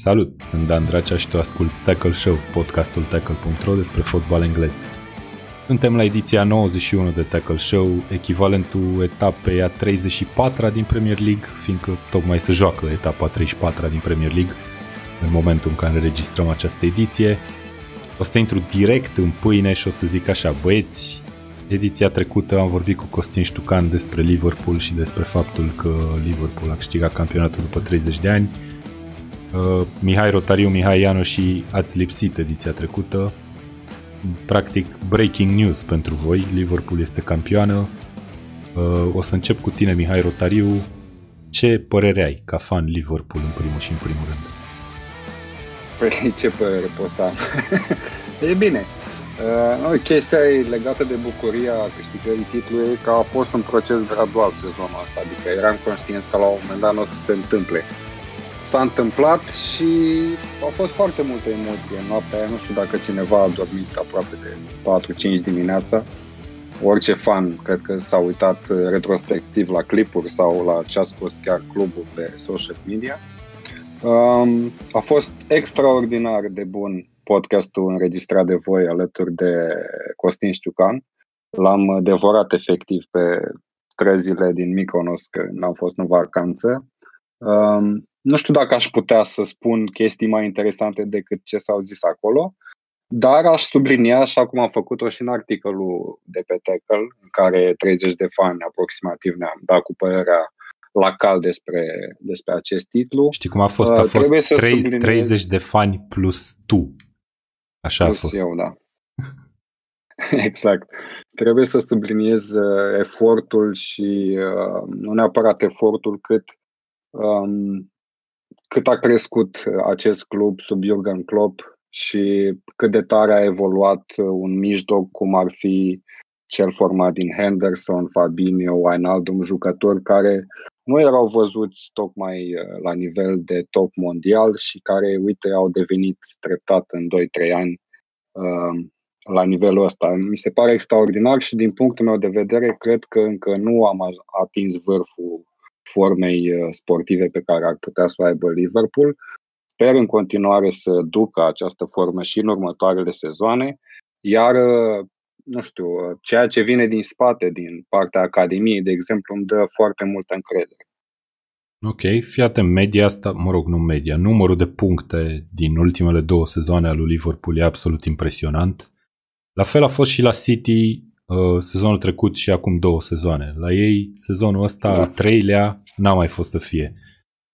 Salut, sunt Dan Dracea și tu asculti Tackle Show, podcastul tackle.ro despre fotbal englez. Suntem la ediția 91 de Tackle Show, echivalentul etapei a 34-a din Premier League, fiindcă tocmai se joacă etapa 34-a din Premier League în momentul în care înregistrăm această ediție. O să intru direct în pâine și o să zic așa, băieți, ediția trecută am vorbit cu Costin Ștucan despre Liverpool și despre faptul că Liverpool a câștigat campionatul după 30 de ani. Uh, Mihai Rotariu, Mihai Iano și ați lipsit ediția trecută. Practic breaking news pentru voi, Liverpool este campioană. Uh, o să încep cu tine, Mihai Rotariu. Ce părere ai ca fan Liverpool în primul și în primul rând? Păi ce părere pot să am? e bine. Uh, chestia e legată de bucuria câștigării titlului că a fost un proces gradual sezonul ăsta, adică eram conștienți că la un moment dat nu o să se întâmple. S-a întâmplat și au fost foarte multe emoții în noaptea aia. Nu știu dacă cineva a dormit aproape de 4-5 dimineața. Orice fan cred că s-a uitat retrospectiv la clipuri sau la ce a spus chiar clubul pe social media. Um, a fost extraordinar de bun podcastul înregistrat de voi alături de Costin Știucan. L-am devorat efectiv pe străzile din Mykonos, că n-am fost în vacanță. Um, nu știu dacă aș putea să spun chestii mai interesante decât ce s-au zis acolo, dar aș sublinia, așa cum am făcut-o și în articolul de pe Tackle, în care 30 de fani aproximativ ne-am dat cu părerea la cal despre, despre acest titlu. Știi cum a fost? A uh, fost 3, subliniez... 30 de fani plus tu. Așa plus a fost. eu, da. exact. Trebuie să subliniez uh, efortul și uh, nu neapărat efortul, cât um, cât a crescut acest club sub Jurgen Klopp și cât de tare a evoluat un mijloc cum ar fi cel format din Henderson, Fabinho, Wijnaldum, jucători care nu erau văzuți tocmai uh, la nivel de top mondial și care, uite, au devenit treptat în 2-3 ani uh, la nivelul ăsta. Mi se pare extraordinar și din punctul meu de vedere cred că încă nu am atins vârful formei uh, sportive pe care ar putea să o aibă Liverpool. Sper în continuare să ducă această formă și în următoarele sezoane, iar nu știu, ceea ce vine din spate, din partea Academiei, de exemplu, îmi dă foarte multă încredere. Ok, fii atent, media asta, mă rog, nu media, numărul de puncte din ultimele două sezoane al lui Liverpool e absolut impresionant. La fel a fost și la City uh, sezonul trecut și acum două sezoane. La ei, sezonul ăsta, da. treilea, n-a mai fost să fie.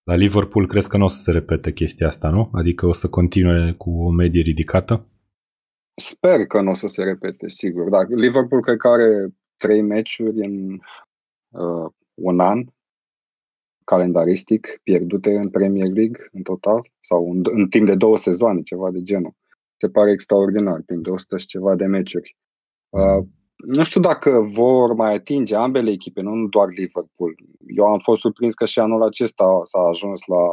La Liverpool crezi că nu o să se repete chestia asta, nu? Adică o să continue cu o medie ridicată? Sper că nu o să se repete, sigur. Da, Liverpool cred că are trei meciuri în uh, un an calendaristic pierdute în Premier League în total sau în, în timp de două sezoane, ceva de genul. Se pare extraordinar, timp de 100 și ceva de meciuri. Uh, nu știu dacă vor mai atinge ambele echipe, nu doar Liverpool. Eu am fost surprins că și anul acesta s-a ajuns la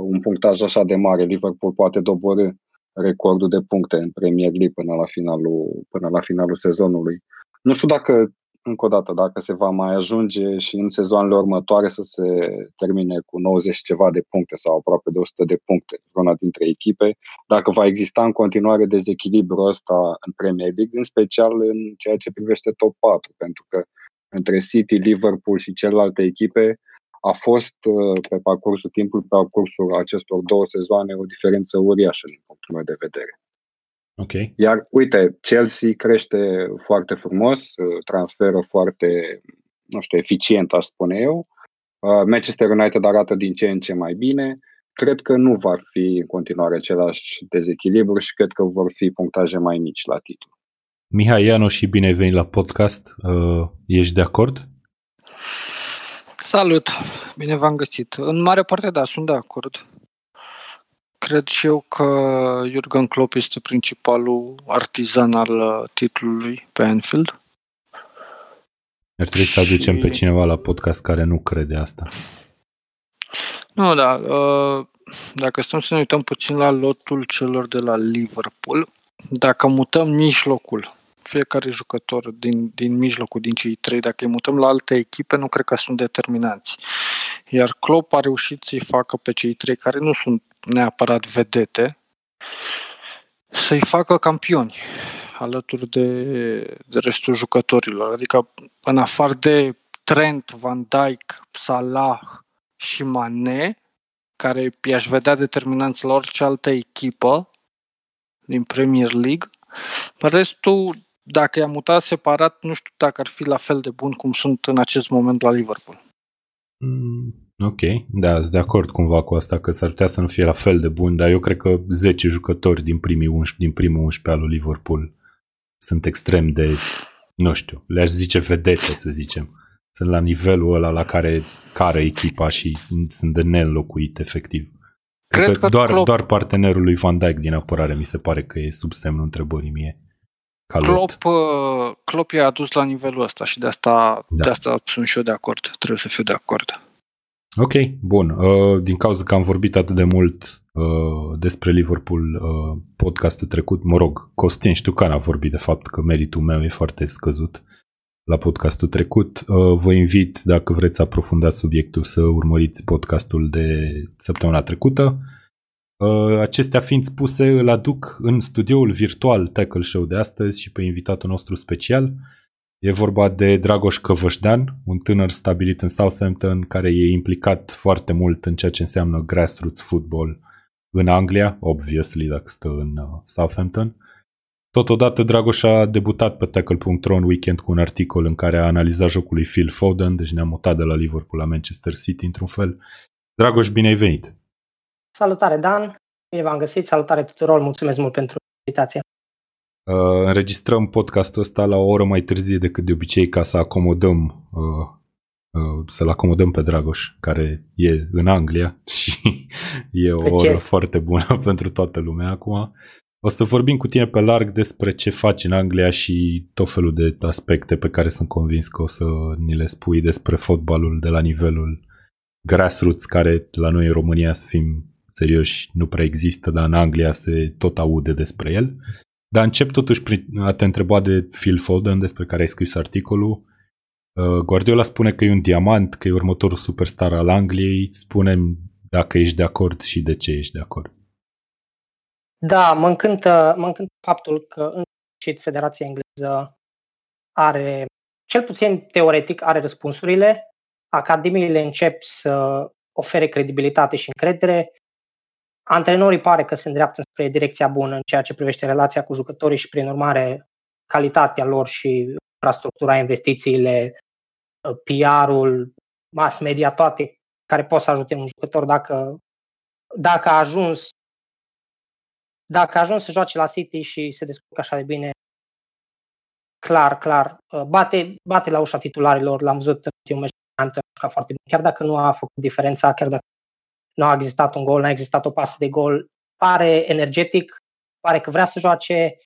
un punctaj așa de mare. Liverpool poate dobori recordul de puncte în Premier League până la finalul, până la finalul sezonului. Nu știu dacă, încă o dată, dacă se va mai ajunge și în sezoanele următoare să se termine cu 90 ceva de puncte sau aproape de 100 de puncte una dintre echipe, dacă va exista în continuare dezechilibru ăsta în Premier League, în special în ceea ce privește top 4, pentru că între City, Liverpool și celelalte echipe a fost uh, pe parcursul timpului, pe parcursul acestor două sezoane, o diferență uriașă din punctul meu de vedere. Okay. Iar uite, Chelsea crește foarte frumos, uh, transferă foarte, nu știu, eficient, aș spune eu. Uh, Manchester United arată din ce în ce mai bine. Cred că nu va fi în continuare același dezechilibru și cred că vor fi punctaje mai mici la titlu. Mihai Ianu și bine ai venit la podcast. Uh, ești de acord? Salut! Bine v-am găsit. În mare parte, da, sunt de acord. Cred și eu că Jurgen Klopp este principalul artizan al uh, titlului pe Anfield. Ar trebui să aducem și... pe cineva la podcast care nu crede asta. Nu, da. Uh, dacă stăm să ne uităm puțin la lotul celor de la Liverpool, dacă mutăm mijlocul fiecare jucător din, din mijlocul, din cei trei, dacă îi mutăm la alte echipe, nu cred că sunt determinanți. Iar Klopp a reușit să-i facă pe cei trei, care nu sunt neapărat vedete, să-i facă campioni alături de, de restul jucătorilor. Adică, în afară de Trent, Van Dijk, Salah și Mane, care i-aș vedea determinanți la orice altă echipă din Premier League, restul, dacă i-am mutat separat, nu știu dacă ar fi la fel de bun cum sunt în acest moment la Liverpool. Mm, ok, da, sunt de acord cumva cu asta că s-ar putea să nu fie la fel de bun, dar eu cred că 10 jucători din primii 11, din primul 11 al lui Liverpool sunt extrem de, nu știu, le-aș zice vedete, să zicem. Sunt la nivelul ăla la care care echipa și sunt de neînlocuit, efectiv. Cred, Cred că, că doar, Klopp... doar partenerul lui Van Dijk din apărare mi se pare că e sub semnul întrebării mie. Klopp, uh, Klopp i-a adus la nivelul ăsta și de asta, da. de asta sunt și eu de acord. Trebuie să fiu de acord. Ok, bun. Uh, din cauza că am vorbit atât de mult uh, despre Liverpool uh, podcastul trecut, mă rog, Costin Ștucan a vorbit de fapt că meritul meu e foarte scăzut la podcastul trecut. Uh, vă invit, dacă vreți să aprofundați subiectul, să urmăriți podcastul de săptămâna trecută. Uh, acestea fiind spuse, îl aduc în studioul virtual Tackle Show de astăzi și pe invitatul nostru special. E vorba de Dragoș Căvășdean, un tânăr stabilit în Southampton care e implicat foarte mult în ceea ce înseamnă grassroots football în Anglia, obviously dacă stă în uh, Southampton. Totodată Dragoș a debutat pe tackle.ro în weekend cu un articol în care a analizat jocul lui Phil Foden, deci ne-a mutat de la Liverpool la Manchester City într-un fel. Dragoș, bine ai venit! Salutare, Dan! Bine v-am găsit! Salutare tuturor! Mulțumesc mult pentru invitație! Uh, înregistrăm podcastul ăsta la o oră mai târzie decât de obicei ca să acomodăm uh, uh, să-l acomodăm pe Dragoș, care e în Anglia și e o oră foarte bună pentru toată lumea acum. O să vorbim cu tine pe larg despre ce faci în Anglia și tot felul de aspecte pe care sunt convins că o să ni le spui despre fotbalul de la nivelul grassroots, care la noi în România, să fim serioși, nu prea există, dar în Anglia se tot aude despre el. Dar încep totuși prin a te întreba de Phil Foden, despre care ai scris articolul. Uh, Guardiola spune că e un diamant, că e următorul superstar al Angliei. Spunem dacă ești de acord și de ce ești de acord. Da, mă încântă, mă încântă faptul că în sfârșit Federația Engleză are, cel puțin teoretic, are răspunsurile. Academiile încep să ofere credibilitate și încredere. Antrenorii pare că se îndreaptă spre direcția bună în ceea ce privește relația cu jucătorii și, prin urmare, calitatea lor și infrastructura, investițiile, PR-ul, mass media, toate care pot să ajute un jucător dacă, dacă a ajuns dacă a ajuns să joace la City și se descurcă așa de bine, clar, clar, uh, bate, bate la ușa titularilor, l-am văzut în ultimul meci a foarte bine, chiar dacă nu a făcut diferența, chiar dacă nu a existat un gol, nu a existat o pasă de gol, pare energetic, pare că vrea să joace,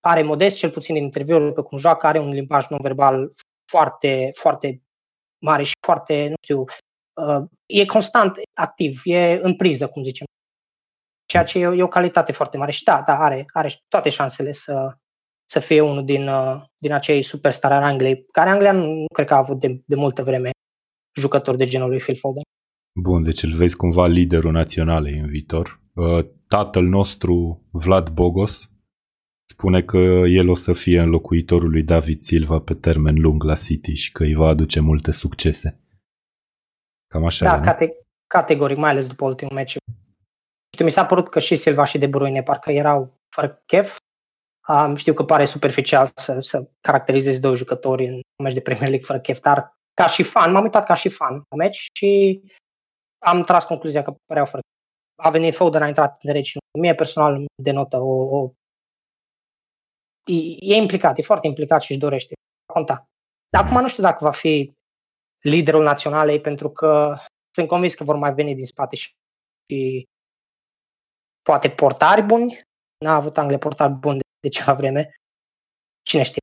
pare modest, cel puțin în interviul pe cum joacă, are un limbaj non-verbal foarte, foarte mare și foarte, nu știu, uh, e constant activ, e în priză, cum zicem ceea ce e, e o calitate foarte mare. Și da, da, are, are toate șansele să, să fie unul din, uh, din acei superstar al Angliei, care Anglia nu, nu cred că a avut de, de multă vreme jucători de genul lui Phil Foden. Bun, deci îl vezi cumva liderul național în viitor. Uh, tatăl nostru, Vlad Bogos, spune că el o să fie înlocuitorul lui David Silva pe termen lung la City și că îi va aduce multe succese. Cam așa Da, cate- categoric, mai ales după ultimul meci știu, mi s-a părut că și Silva și De Bruyne parcă erau fără chef. Um, știu că pare superficial să, să caracterizezi doi jucători în un meci de Premier League fără chef, dar ca și fan, m-am uitat ca și fan la meci și am tras concluzia că păreau fără chef. A venit Foden, a intrat în reci. Mie personal denotă o, o e, e implicat, e foarte implicat și își dorește. Conta. Dar acum nu știu dacă va fi liderul naționalei, pentru că sunt convins că vor mai veni din spate și, și poate portari buni. N-a avut Anglia portari buni de, de ceva vreme. Cine știe.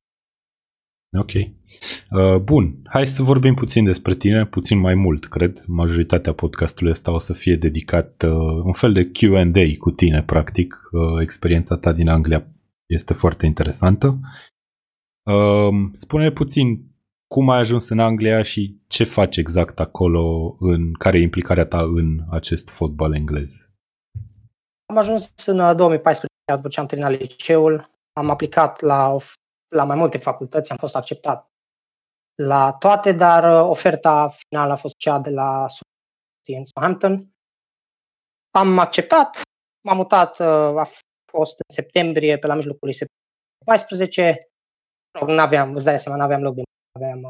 Ok. Uh, bun, hai să vorbim puțin despre tine, puțin mai mult, cred. Majoritatea podcastului ăsta o să fie dedicat uh, un fel de Q&A cu tine, practic. Uh, experiența ta din Anglia este foarte interesantă. Uh, spune puțin cum ai ajuns în Anglia și ce faci exact acolo, în care e implicarea ta în acest fotbal englez? Am ajuns în 2014, uh, după ce am terminat liceul. Am aplicat la, la mai multe facultăți, am fost acceptat la toate, dar uh, oferta finală a fost cea de la în Southampton. Am acceptat, m-am mutat, uh, a fost în septembrie, pe la mijlocul lui septembrie 14. Nu aveam, îți dai seama, nu aveam loc de aveam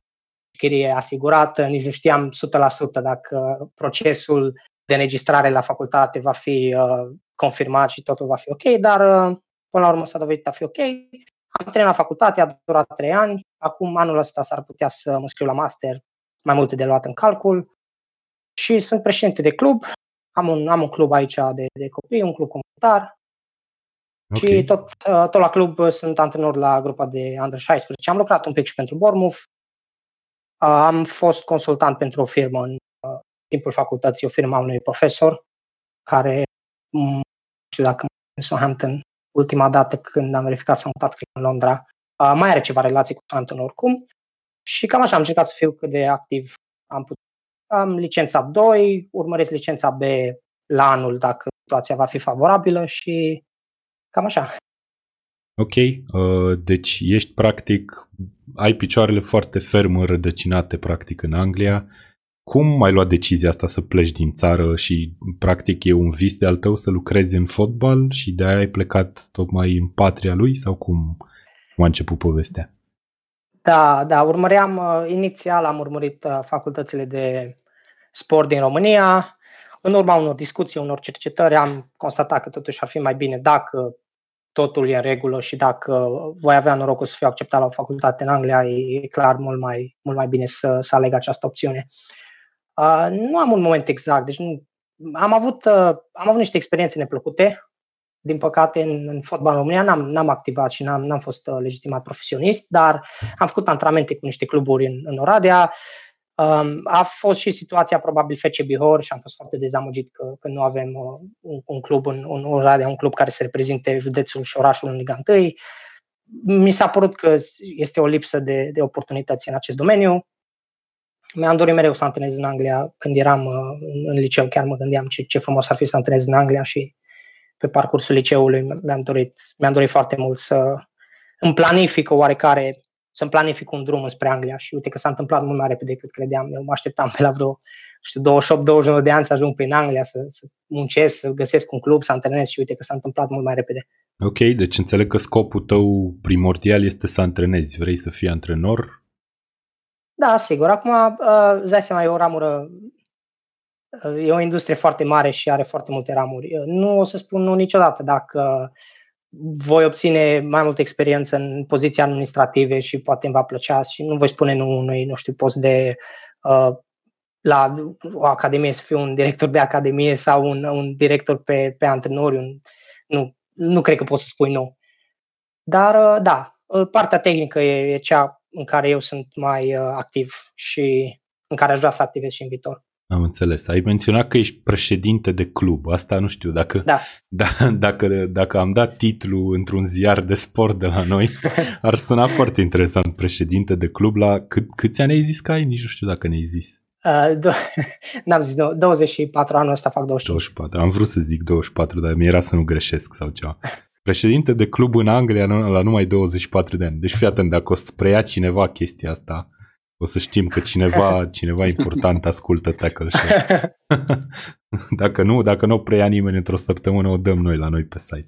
chirie asigurată, nici nu știam 100% dacă procesul de înregistrare la facultate va fi uh, confirmat și totul va fi ok, dar uh, până la urmă s-a dovedit a fi ok. Am terminat facultate, a durat trei ani. Acum, anul ăsta, s-ar putea să mă scriu la master, mai multe de luat în calcul. Și sunt președinte de club. Am un, am un club aici de, de copii, un club comunitar. Okay. Și tot, uh, tot la club sunt antrenor la grupa de Under 16. Am lucrat un pic și pentru Bournemouth. Uh, am fost consultant pentru o firmă în uh, timpul facultății, o firmă a unui profesor care, mm, nu știu dacă în Southampton, ultima dată când am verificat s-a mutat în Londra, mai are ceva relație cu Southampton oricum. Și cam așa am încercat să fiu cât de activ am putut. Am licența 2, urmăresc licența B la anul dacă situația va fi favorabilă și cam așa. Ok, uh, deci ești practic, ai picioarele foarte ferm înrădăcinate practic în Anglia. Cum ai luat decizia asta să pleci din țară și practic e un vis de al tău să lucrezi în fotbal și de aia ai plecat tocmai în patria lui sau cum, cum a început povestea? Da, da, urmăream, uh, inițial am urmărit uh, facultățile de sport din România. În urma unor discuții, unor cercetări, am constatat că totuși ar fi mai bine dacă totul e în regulă și dacă voi avea norocul să fiu acceptat la o facultate în Anglia, e clar mult mai, mult mai bine să, să aleg această opțiune. Uh, nu am un moment exact, deci nu, am, avut, uh, am avut niște experiențe neplăcute. Din păcate, în, în fotbal în România n-am, n-am activat și n-am, n-am fost uh, legitimat profesionist, dar am făcut antrenamente cu niște cluburi în, în Oradea. Um, a fost și situația probabil FC Bihor și am fost foarte dezamăgit că, că nu avem uh, un, un club în, în Oradea, un club care să reprezinte județul și orașul în Liga 1. Mi s-a părut că este o lipsă de, de oportunități în acest domeniu. Mi-am dorit mereu să antrenez în Anglia. Când eram uh, în, în liceu, chiar mă gândeam ce, ce frumos ar fi să antrenez în Anglia și pe parcursul liceului mi-am dorit, mi-am dorit foarte mult să îmi planific o oarecare să-mi planific un drum spre Anglia și uite că s-a întâmplat mult mai repede decât credeam. Eu mă așteptam pe la vreo știu, 28-29 de ani să ajung prin Anglia, să, să muncesc, să găsesc un club, să antrenez și uite că s-a întâmplat mult mai repede. Ok, deci înțeleg că scopul tău primordial este să antrenezi. Vrei să fii antrenor? Da, sigur. Acum, uh, îți dai seama, e o ramură, uh, e o industrie foarte mare și are foarte multe ramuri. Uh, nu o să spun nu niciodată dacă voi obține mai multă experiență în poziții administrative și poate îmi va plăcea și nu voi spune nu unui, nu știu, post de uh, la o academie să fiu un director de academie sau un, un director pe, pe antrenori. Un, nu, nu cred că pot să spui nu. Dar, uh, da, uh, partea tehnică e, e cea în care eu sunt mai uh, activ și în care aș vrea să activez și în viitor. Am înțeles. Ai menționat că ești președinte de club. Asta nu știu. Dacă, da. da, dacă, dacă am dat titlu într-un ziar de sport de la noi, ar suna foarte interesant. Președinte de club. La cât, câți ani ai zis că ai? Nici nu știu dacă ne-ai zis. Uh, n-am zis, 24 anul ăsta fac 25. 24. Am vrut să zic 24, dar mi-era să nu greșesc sau ceva. Președinte de club în Anglia la numai 24 de ani. Deci fii atent, dacă o să preia cineva chestia asta, o să știm că cineva, cineva important ascultă Tackle Show. dacă nu, dacă nu o preia nimeni într-o săptămână, o dăm noi la noi pe site.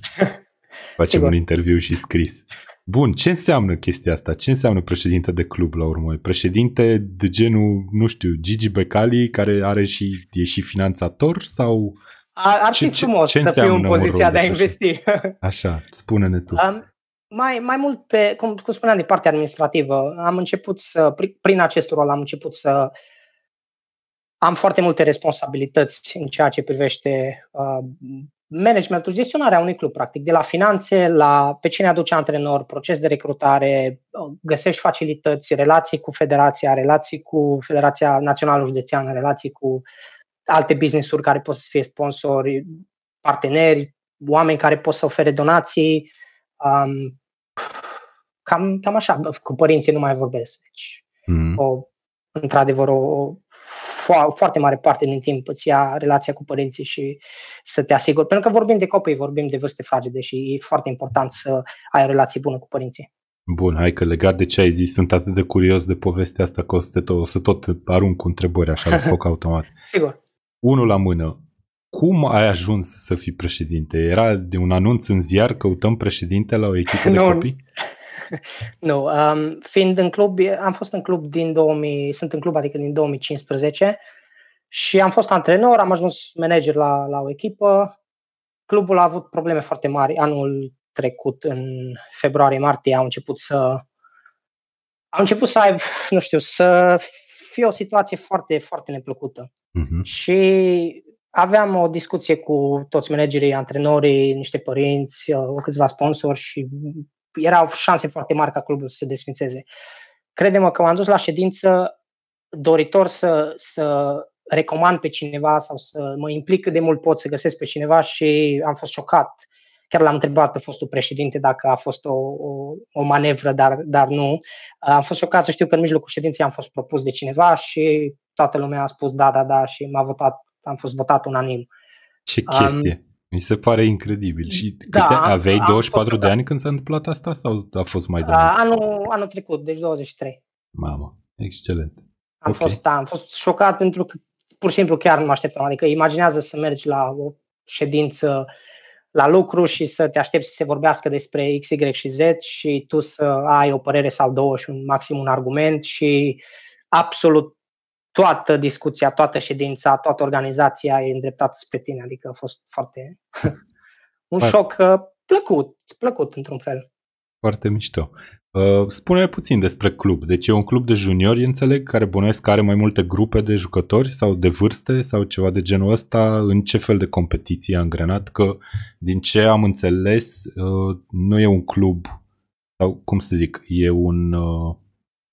Facem Sigur. un interviu și scris. Bun, ce înseamnă chestia asta? Ce înseamnă președinte de club la urmă? Președinte de genul, nu știu, Gigi Becali, care are și, e și finanțator sau... Ar, ar fi ce, frumos ce, ce să fiu în poziția de a investi. Așa, spune-ne tu. Um, mai, mai mult pe, cum, cum spuneam, de partea administrativă, am început să, prin acest rol am început să am foarte multe responsabilități în ceea ce privește uh, managementul, gestionarea unui club, practic, de la finanțe, la pe cine aduce antrenor, proces de recrutare, uh, găsești facilități, relații cu federația, relații cu Federația Națională Județeană, relații cu alte business-uri care pot să fie sponsori, parteneri, oameni care pot să ofere donații, um, cam, cam așa, cu părinții nu mai vorbesc. Deci, mm. o, într-adevăr, o, o fo- foarte mare parte din timp îți ia relația cu părinții și să te asiguri. Pentru că vorbim de copii, vorbim de vârste fragede și e foarte important să ai o relație bună cu părinții. Bun, hai că legat de ce ai zis, sunt atât de curios de povestea asta că o să, tot, o să tot arunc cu întrebări așa la foc automat. Sigur. Unul la mână. Cum ai ajuns să fii președinte? Era de un anunț în ziar, căutăm președinte la o echipă de copii? nu, um, fiind în club, am fost în club din 2000, sunt în club adică din 2015 și am fost antrenor, am ajuns manager la, la o echipă. Clubul a avut probleme foarte mari. Anul trecut, în februarie-martie, au început să au început să aibă, nu știu, să fie o situație foarte, foarte neplăcută. Uh-huh. Și aveam o discuție cu toți managerii, antrenorii, niște părinți, uh, câțiva sponsori și erau șanse foarte mari ca clubul să se desfințeze. Credem că m-am dus la ședință doritor să, să recomand pe cineva sau să mă implic cât de mult pot să găsesc pe cineva și am fost șocat. Chiar l-am întrebat pe fostul președinte dacă a fost o, o, o manevră, dar, dar nu. Am fost șocat să știu că în mijlocul ședinței am fost propus de cineva și toată lumea a spus da, da, da și m-a votat, am fost votat unanim. Ce chestie! Um, mi se pare incredibil. Și da, câți ani, aveai 24 de ani când s-a întâmplat asta sau a fost mai de anul, anul trecut, deci 23. Mamă, excelent. Am, okay. fost, da, am fost șocat pentru că pur și simplu chiar nu mă așteptam. Adică imaginează să mergi la o ședință la lucru și să te aștepți să se vorbească despre X, Y și Z și tu să ai o părere sau două și un maxim un argument și absolut toată discuția, toată ședința, toată organizația e îndreptată spre tine. Adică a fost foarte un șoc uh, plăcut, plăcut într-un fel. Foarte mișto. Uh, spune puțin despre club. Deci e un club de juniori, înțeleg, care bănuiesc are mai multe grupe de jucători sau de vârste sau ceva de genul ăsta. În ce fel de competiție a angrenat? Că din ce am înțeles, uh, nu e un club sau cum să zic, e un, uh,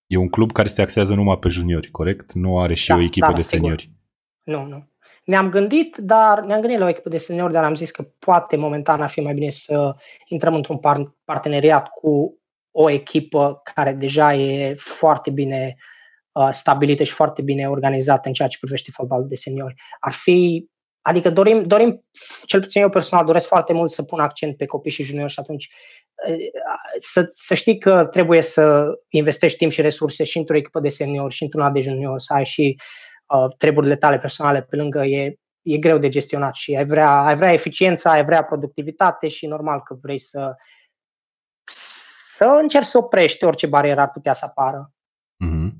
e un club care se axează numai pe juniori, corect? Nu are și da, o echipă da, de seniori. Sigur. Nu, nu. Ne-am gândit, dar ne-am gândit la o echipă de seniori, dar am zis că poate momentan ar fi mai bine să intrăm într-un parteneriat cu o echipă care deja e foarte bine uh, stabilită și foarte bine organizată în ceea ce privește fotbalul de seniori. Ar fi, adică dorim, dorim, cel puțin eu personal doresc foarte mult să pun accent pe copii și juniori și atunci uh, să, să știi că trebuie să investești timp și resurse și într-o echipă de seniori și într-una de juniori, să ai și uh, treburile tale personale pe lângă, e, e greu de gestionat și ai vrea, ai vrea eficiența, ai vrea productivitate și normal că vrei să să încerci să oprești orice barieră ar putea să apară. Mm-hmm.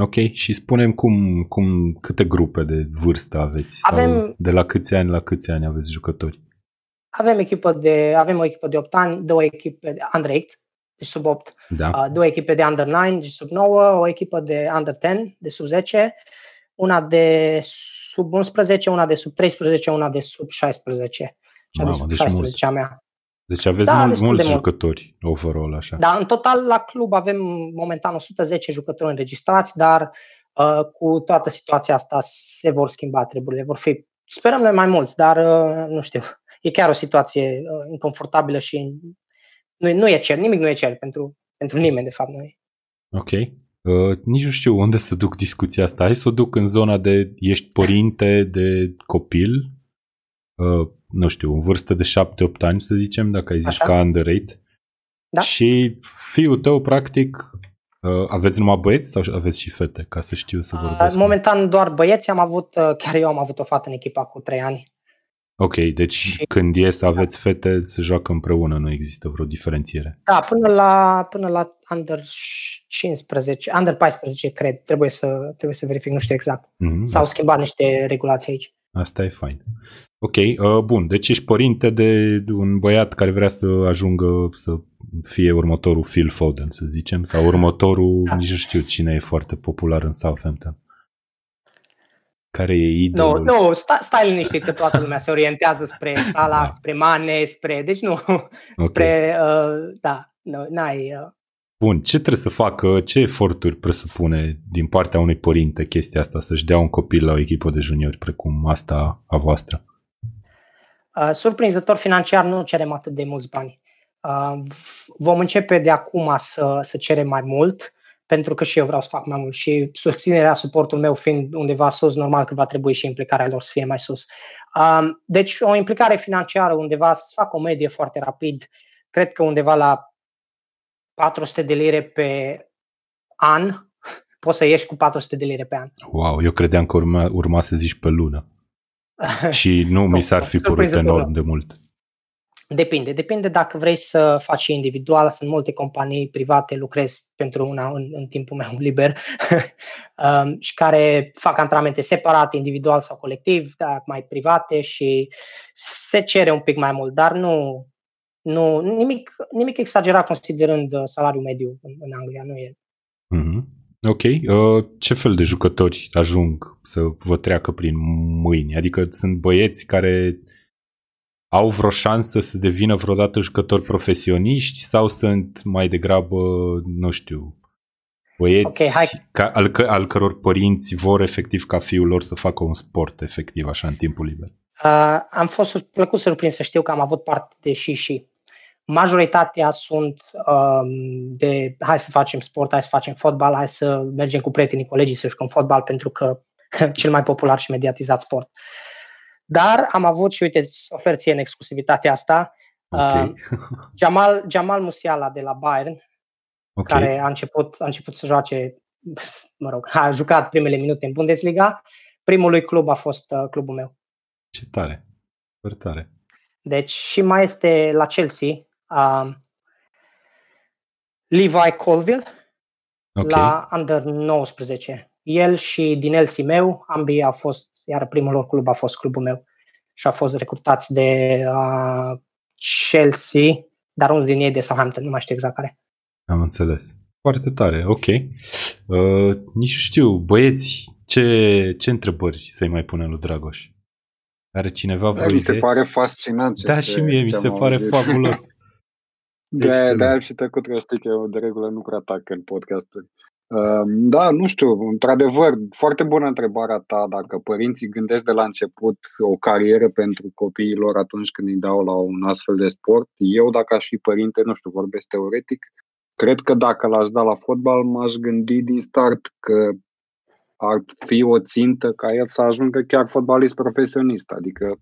Ok, și spunem cum, cum, câte grupe de vârstă aveți? Avem, sau de la câți ani la câți ani aveți jucători? Avem, echipă de, avem o echipă de 8 ani, două echipe de under 8, de sub 8, da. două echipe de under 9, de sub 9, o echipă de under 10, de sub 10, una de sub 11, una de sub 13, una de sub 16. Cea Mamă, de sub deci 16 a mea. Deci aveți da, mul- mulți de jucători overall, așa. Da, în total la club avem momentan 110 jucători înregistrați, dar uh, cu toată situația asta se vor schimba treburile. Vor fi, sperăm noi mai mulți, dar uh, nu știu. E chiar o situație uh, inconfortabilă și nu, nu e cer, nimic nu e cer pentru, pentru nimeni, de fapt, noi. Ok. Uh, nici nu știu unde să duc discuția asta. Hai să o duc în zona de ești părinte de copil, uh, nu știu, în vârstă de 7-8 ani, să zicem, dacă ai zis Așa. ca underrate. Da. Și fiul tău, practic, uh, aveți numai băieți sau aveți și fete, ca să știu să vorbesc? Momentan doar băieți, am avut, uh, chiar eu am avut o fată în echipa cu 3 ani. Ok, deci și, când e să aveți fete, se joacă împreună, nu există vreo diferențiere. Da, până la, până la under 15, under 14, cred, trebuie să, trebuie să verific, nu știu exact. Mm-hmm, S-au asta. schimbat niște regulații aici. Asta e fain. Ok, uh, bun. Deci ești părinte de un băiat care vrea să ajungă să fie următorul Phil Foden, să zicem, sau următorul, da. nici nu știu cine e foarte popular în Southampton. Care e idolul? Nu, no, no, sta, stai liniștit că toată lumea se orientează spre Salah, da. spre Mane, spre... Deci nu, okay. spre... Uh, da, nu, n-ai... Uh, Bun, ce trebuie să facă, ce eforturi presupune din partea unui părinte chestia asta, să-și dea un copil la o echipă de juniori precum asta a voastră? Uh, surprinzător financiar nu cerem atât de mulți bani. Uh, vom începe de acum să, să cerem mai mult, pentru că și eu vreau să fac mai mult și susținerea, suportul meu fiind undeva sus, normal că va trebui și implicarea lor să fie mai sus. Uh, deci o implicare financiară undeva să fac o medie foarte rapid, cred că undeva la 400 de lire pe an, poți să ieși cu 400 de lire pe an. Wow, eu credeam că urma, urma să zici pe lună. Și nu mi s-ar fi părut enorm de mult. Depinde. Depinde dacă vrei să faci și individual. Sunt multe companii private, lucrez pentru una în, în timpul meu liber um, și care fac antrenamente separate, individual sau colectiv, dar mai private și se cere un pic mai mult, dar nu, nu nimic, nimic exagerat considerând uh, salariul mediu în, în Anglia. Nu e. Mm-hmm. Ok. Uh, ce fel de jucători ajung să vă treacă prin mâini? Adică sunt băieți care au vreo șansă să devină vreodată jucători profesioniști sau sunt mai degrabă, nu știu, băieți okay, hai. Ca, al, că, al căror părinți vor efectiv ca fiul lor să facă un sport efectiv așa în timpul liber? Uh, am fost plăcut surprins să știu că am avut parte de și și. Majoritatea sunt um, de hai să facem sport, hai să facem fotbal, hai să mergem cu prietenii, colegii să jucăm fotbal pentru că cel mai popular și mediatizat sport. Dar am avut și, uite, ofer ție în exclusivitatea asta, okay. uh, Jamal, Jamal Musiala de la Bayern, okay. care a început, a început să joace, mă rog, a jucat primele minute în Bundesliga. Primul lui club a fost uh, clubul meu. Ce tare, foarte tare. Deci și mai este la Chelsea, uh, Levi Colville, okay. la Under 19. El și Dinel meu, ambii au fost, iar primul lor club a fost clubul meu și au fost recrutați de uh, Chelsea, dar unul din ei de Southampton, nu mai știu exact care. Am înțeles. Foarte tare, ok. Uh, nici știu, băieți, ce, ce întrebări să-i mai punem lui Dragoș? Are cineva vreo Mi se pare fascinant. Da, și mie mi se pare fabulos. De, de-aia și tăcut că știi că eu de regulă nu prea atac în podcasturi. Ehm, da, nu știu, într-adevăr, foarte bună întrebarea ta dacă părinții gândesc de la început o carieră pentru copiii lor atunci când îi dau la un astfel de sport. Eu, dacă aș fi părinte, nu știu, vorbesc teoretic, cred că dacă l-aș da la fotbal, m-aș gândi din start că ar fi o țintă ca el să ajungă chiar fotbalist profesionist. Adică,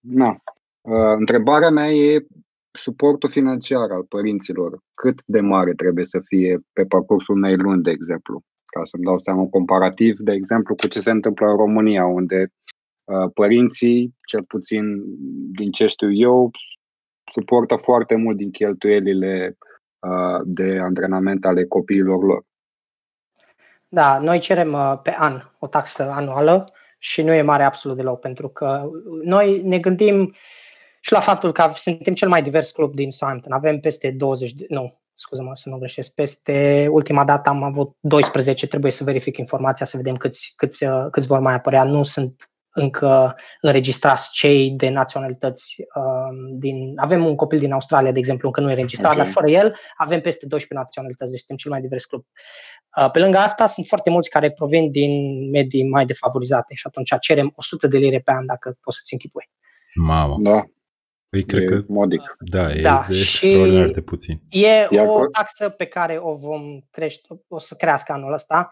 na. Ehm, întrebarea mea e suportul financiar al părinților, cât de mare trebuie să fie pe parcursul unei luni, de exemplu, ca să-mi dau seama comparativ, de exemplu, cu ce se întâmplă în România, unde uh, părinții, cel puțin din ce știu eu, suportă foarte mult din cheltuielile uh, de antrenament ale copiilor lor. Da, noi cerem uh, pe an o taxă anuală și nu e mare absolut deloc, pentru că noi ne gândim uh, și la faptul că suntem cel mai divers club din Southampton. Avem peste 20, de, nu, scuză-mă să nu greșesc, peste ultima dată am avut 12, trebuie să verific informația să vedem câți, câți, uh, câți vor mai apărea. Nu sunt încă înregistrați cei de naționalități um, din... Avem un copil din Australia, de exemplu, încă nu e înregistrat, okay. dar fără el avem peste 12 naționalități, deci suntem cel mai divers club. Uh, pe lângă asta, sunt foarte mulți care provin din medii mai defavorizate și atunci cerem 100 de lire pe an, dacă poți să-ți închipui. Mamă. Da. Păi cred că... Modic. Da, e da, de extraordinar de puțin. E Iar o taxă pe care o vom crește, o să crească anul ăsta.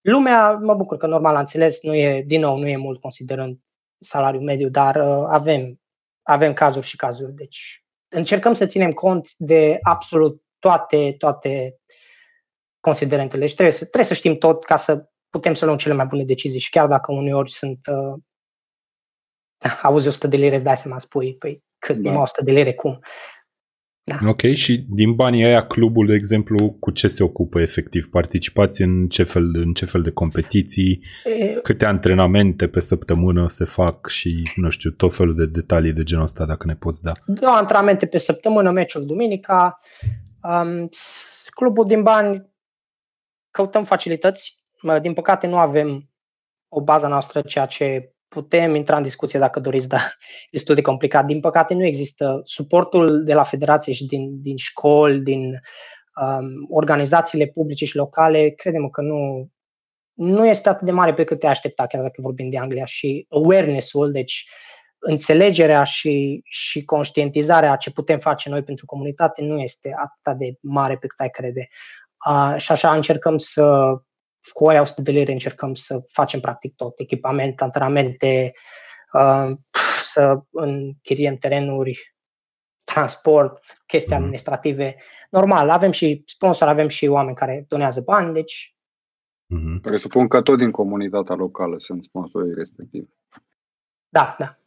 Lumea, mă bucur că normal a înțeles, nu e, din nou, nu e mult considerând salariul mediu, dar uh, avem, avem cazuri și cazuri. Deci încercăm să ținem cont de absolut toate, toate considerentele. Deci trebuie să, trebuie să știm tot ca să putem să luăm cele mai bune decizii și chiar dacă uneori sunt uh, auzi 100 de lire, îți dai seama, spui, păi cât da. 100 de lire, cum? Da. Ok, și din banii aia clubul, de exemplu, cu ce se ocupă efectiv? Participați în ce fel, în ce fel de competiții? E... Câte antrenamente pe săptămână se fac și, nu știu, tot felul de detalii de genul ăsta, dacă ne poți da. Două antrenamente pe săptămână, meciul duminica. Um, clubul din bani căutăm facilități. Din păcate nu avem o bază noastră, ceea ce putem intra în discuție dacă doriți, dar destul de complicat. Din păcate nu există suportul de la federație și din, din școli, din um, organizațiile publice și locale, credem că nu, nu este atât de mare pe cât te aștepta, chiar dacă vorbim de Anglia. Și awareness-ul, deci înțelegerea și, și conștientizarea ce putem face noi pentru comunitate nu este atât de mare pe cât ai crede. Uh, și așa încercăm să, cu oia de lire, încercăm să facem practic tot, echipament, antrenamente, uh, să închiriem terenuri, transport, chestii mm. administrative. Normal, avem și sponsor, avem și oameni care donează bani, deci... Mm-hmm. Presupun că tot din comunitatea locală sunt sponsorii respectivi. Da, da.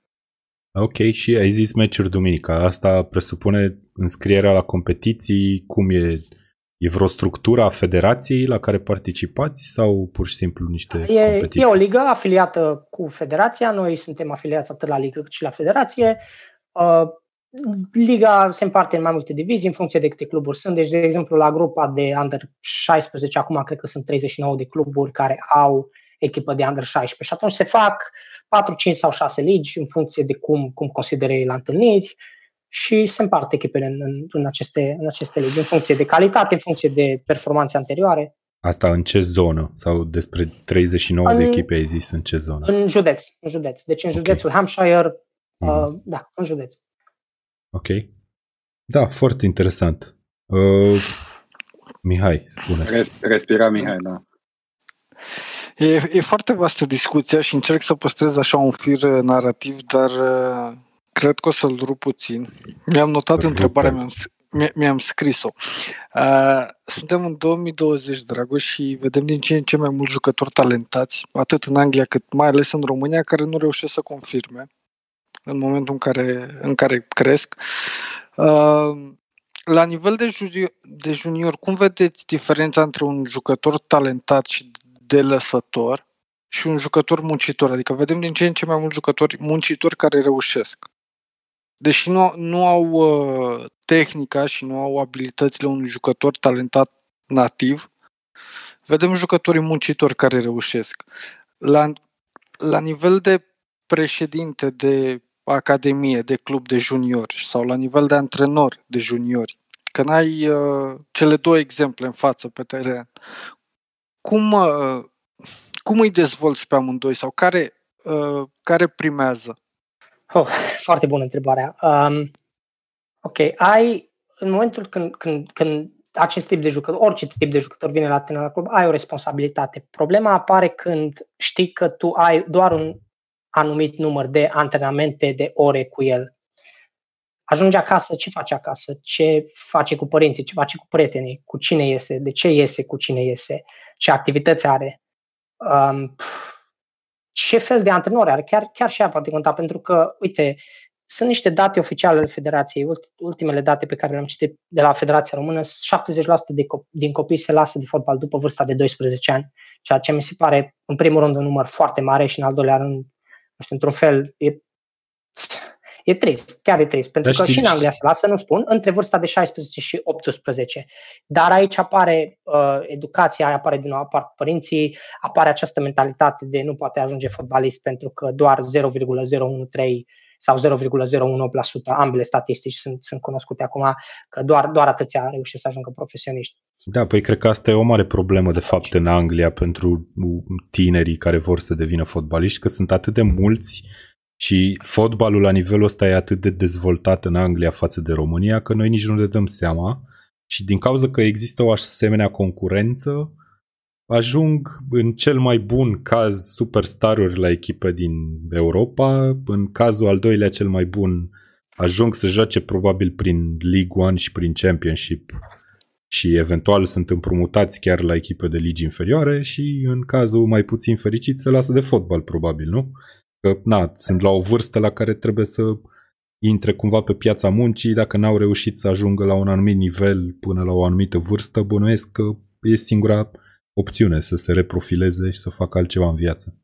Ok, și ai zis meciuri duminica. Asta presupune înscrierea la competiții? Cum e? E vreo structură a federației la care participați sau pur și simplu niște e, competiții? E o ligă afiliată cu federația. Noi suntem afiliați atât la ligă cât și la federație. Uh, Liga se împarte în mai multe divizii în funcție de câte cluburi sunt. Deci, de exemplu, la grupa de Under 16, acum cred că sunt 39 de cluburi care au echipă de Under 16 și atunci se fac 4, 5 sau 6 ligi în funcție de cum, cum consideră ei la întâlniri și se împarte echipele în, în, în, aceste, în aceste ligi în funcție de calitate, în funcție de performanțe anterioare. Asta în ce zonă? Sau despre 39 în, de echipe ai zis în ce zonă? În județ. În județ. Deci în okay. județul Hampshire, mm-hmm. uh, da, în județ. Ok. Da, foarte interesant. Uh, Mihai, spune. Res- respira Mihai, da. E, e foarte vastă discuția și încerc să păstrez așa un fir narrativ, dar uh, cred că o să-l rup puțin. Mi-am notat Rupe. întrebarea, mi-am, mi-am scris-o. Uh, suntem în 2020, Dragoș, și vedem din ce în ce mai mulți jucători talentați, atât în Anglia cât mai ales în România, care nu reușesc să confirme în momentul în care, în care cresc. Uh, la nivel de junior, de junior, cum vedeți diferența între un jucător talentat și de lăsător și un jucător muncitor? Adică vedem din ce în ce mai mulți jucători muncitori care reușesc. Deși nu, nu au uh, tehnica și nu au abilitățile unui jucător talentat nativ, vedem jucătorii muncitori care reușesc. La, la nivel de președinte de academie, de club de juniori sau la nivel de antrenor de juniori, când ai uh, cele două exemple în față pe teren, cum, uh, cum îi dezvolți pe amândoi sau care, uh, care primează? Oh, foarte bună întrebarea. Um, ok, ai, în momentul când, când, când acest tip de jucător, orice tip de jucător vine la tine la club, ai o responsabilitate. Problema apare când știi că tu ai doar un anumit număr de antrenamente, de ore cu el. Ajunge acasă, ce face acasă? Ce face cu părinții? Ce face cu prietenii? Cu cine iese? De ce iese? Cu cine iese? Ce activități are? Um, ce fel de antrenori are? Chiar, chiar și ea poate conta, pentru că, uite, sunt niște date oficiale ale Federației, ultimele date pe care le-am citit de la Federația Română, 70% de copii, din copii se lasă de fotbal după vârsta de 12 ani, ceea ce mi se pare, în primul rând, un număr foarte mare și, în al doilea rând, nu știu, într-un fel, e, e trist, chiar e trist, pentru Dar că și în Anglia se lasă, nu spun, între vârsta de 16 și 18. Dar aici apare uh, educația, apare din nou, apar părinții, apare această mentalitate de nu poate ajunge fotbalist pentru că doar 0,013 sau 0,018%, ambele statistici sunt, sunt cunoscute acum, că doar, doar atâția reușesc să ajungă profesioniști. Da, păi cred că asta e o mare problemă de fapt în Anglia pentru tinerii care vor să devină fotbaliști, că sunt atât de mulți și fotbalul la nivelul ăsta e atât de dezvoltat în Anglia față de România că noi nici nu ne dăm seama. Și din cauza că există o asemenea concurență, ajung în cel mai bun caz superstaruri la echipe din Europa, în cazul al doilea cel mai bun ajung să joace probabil prin League One și prin Championship. Și eventual sunt împrumutați chiar la echipe de ligi inferioare și în cazul mai puțin fericit se lasă de fotbal probabil, nu? Că na, sunt la o vârstă la care trebuie să intre cumva pe piața muncii, dacă n-au reușit să ajungă la un anumit nivel până la o anumită vârstă, bănuiesc că e singura opțiune să se reprofileze și să facă altceva în viață.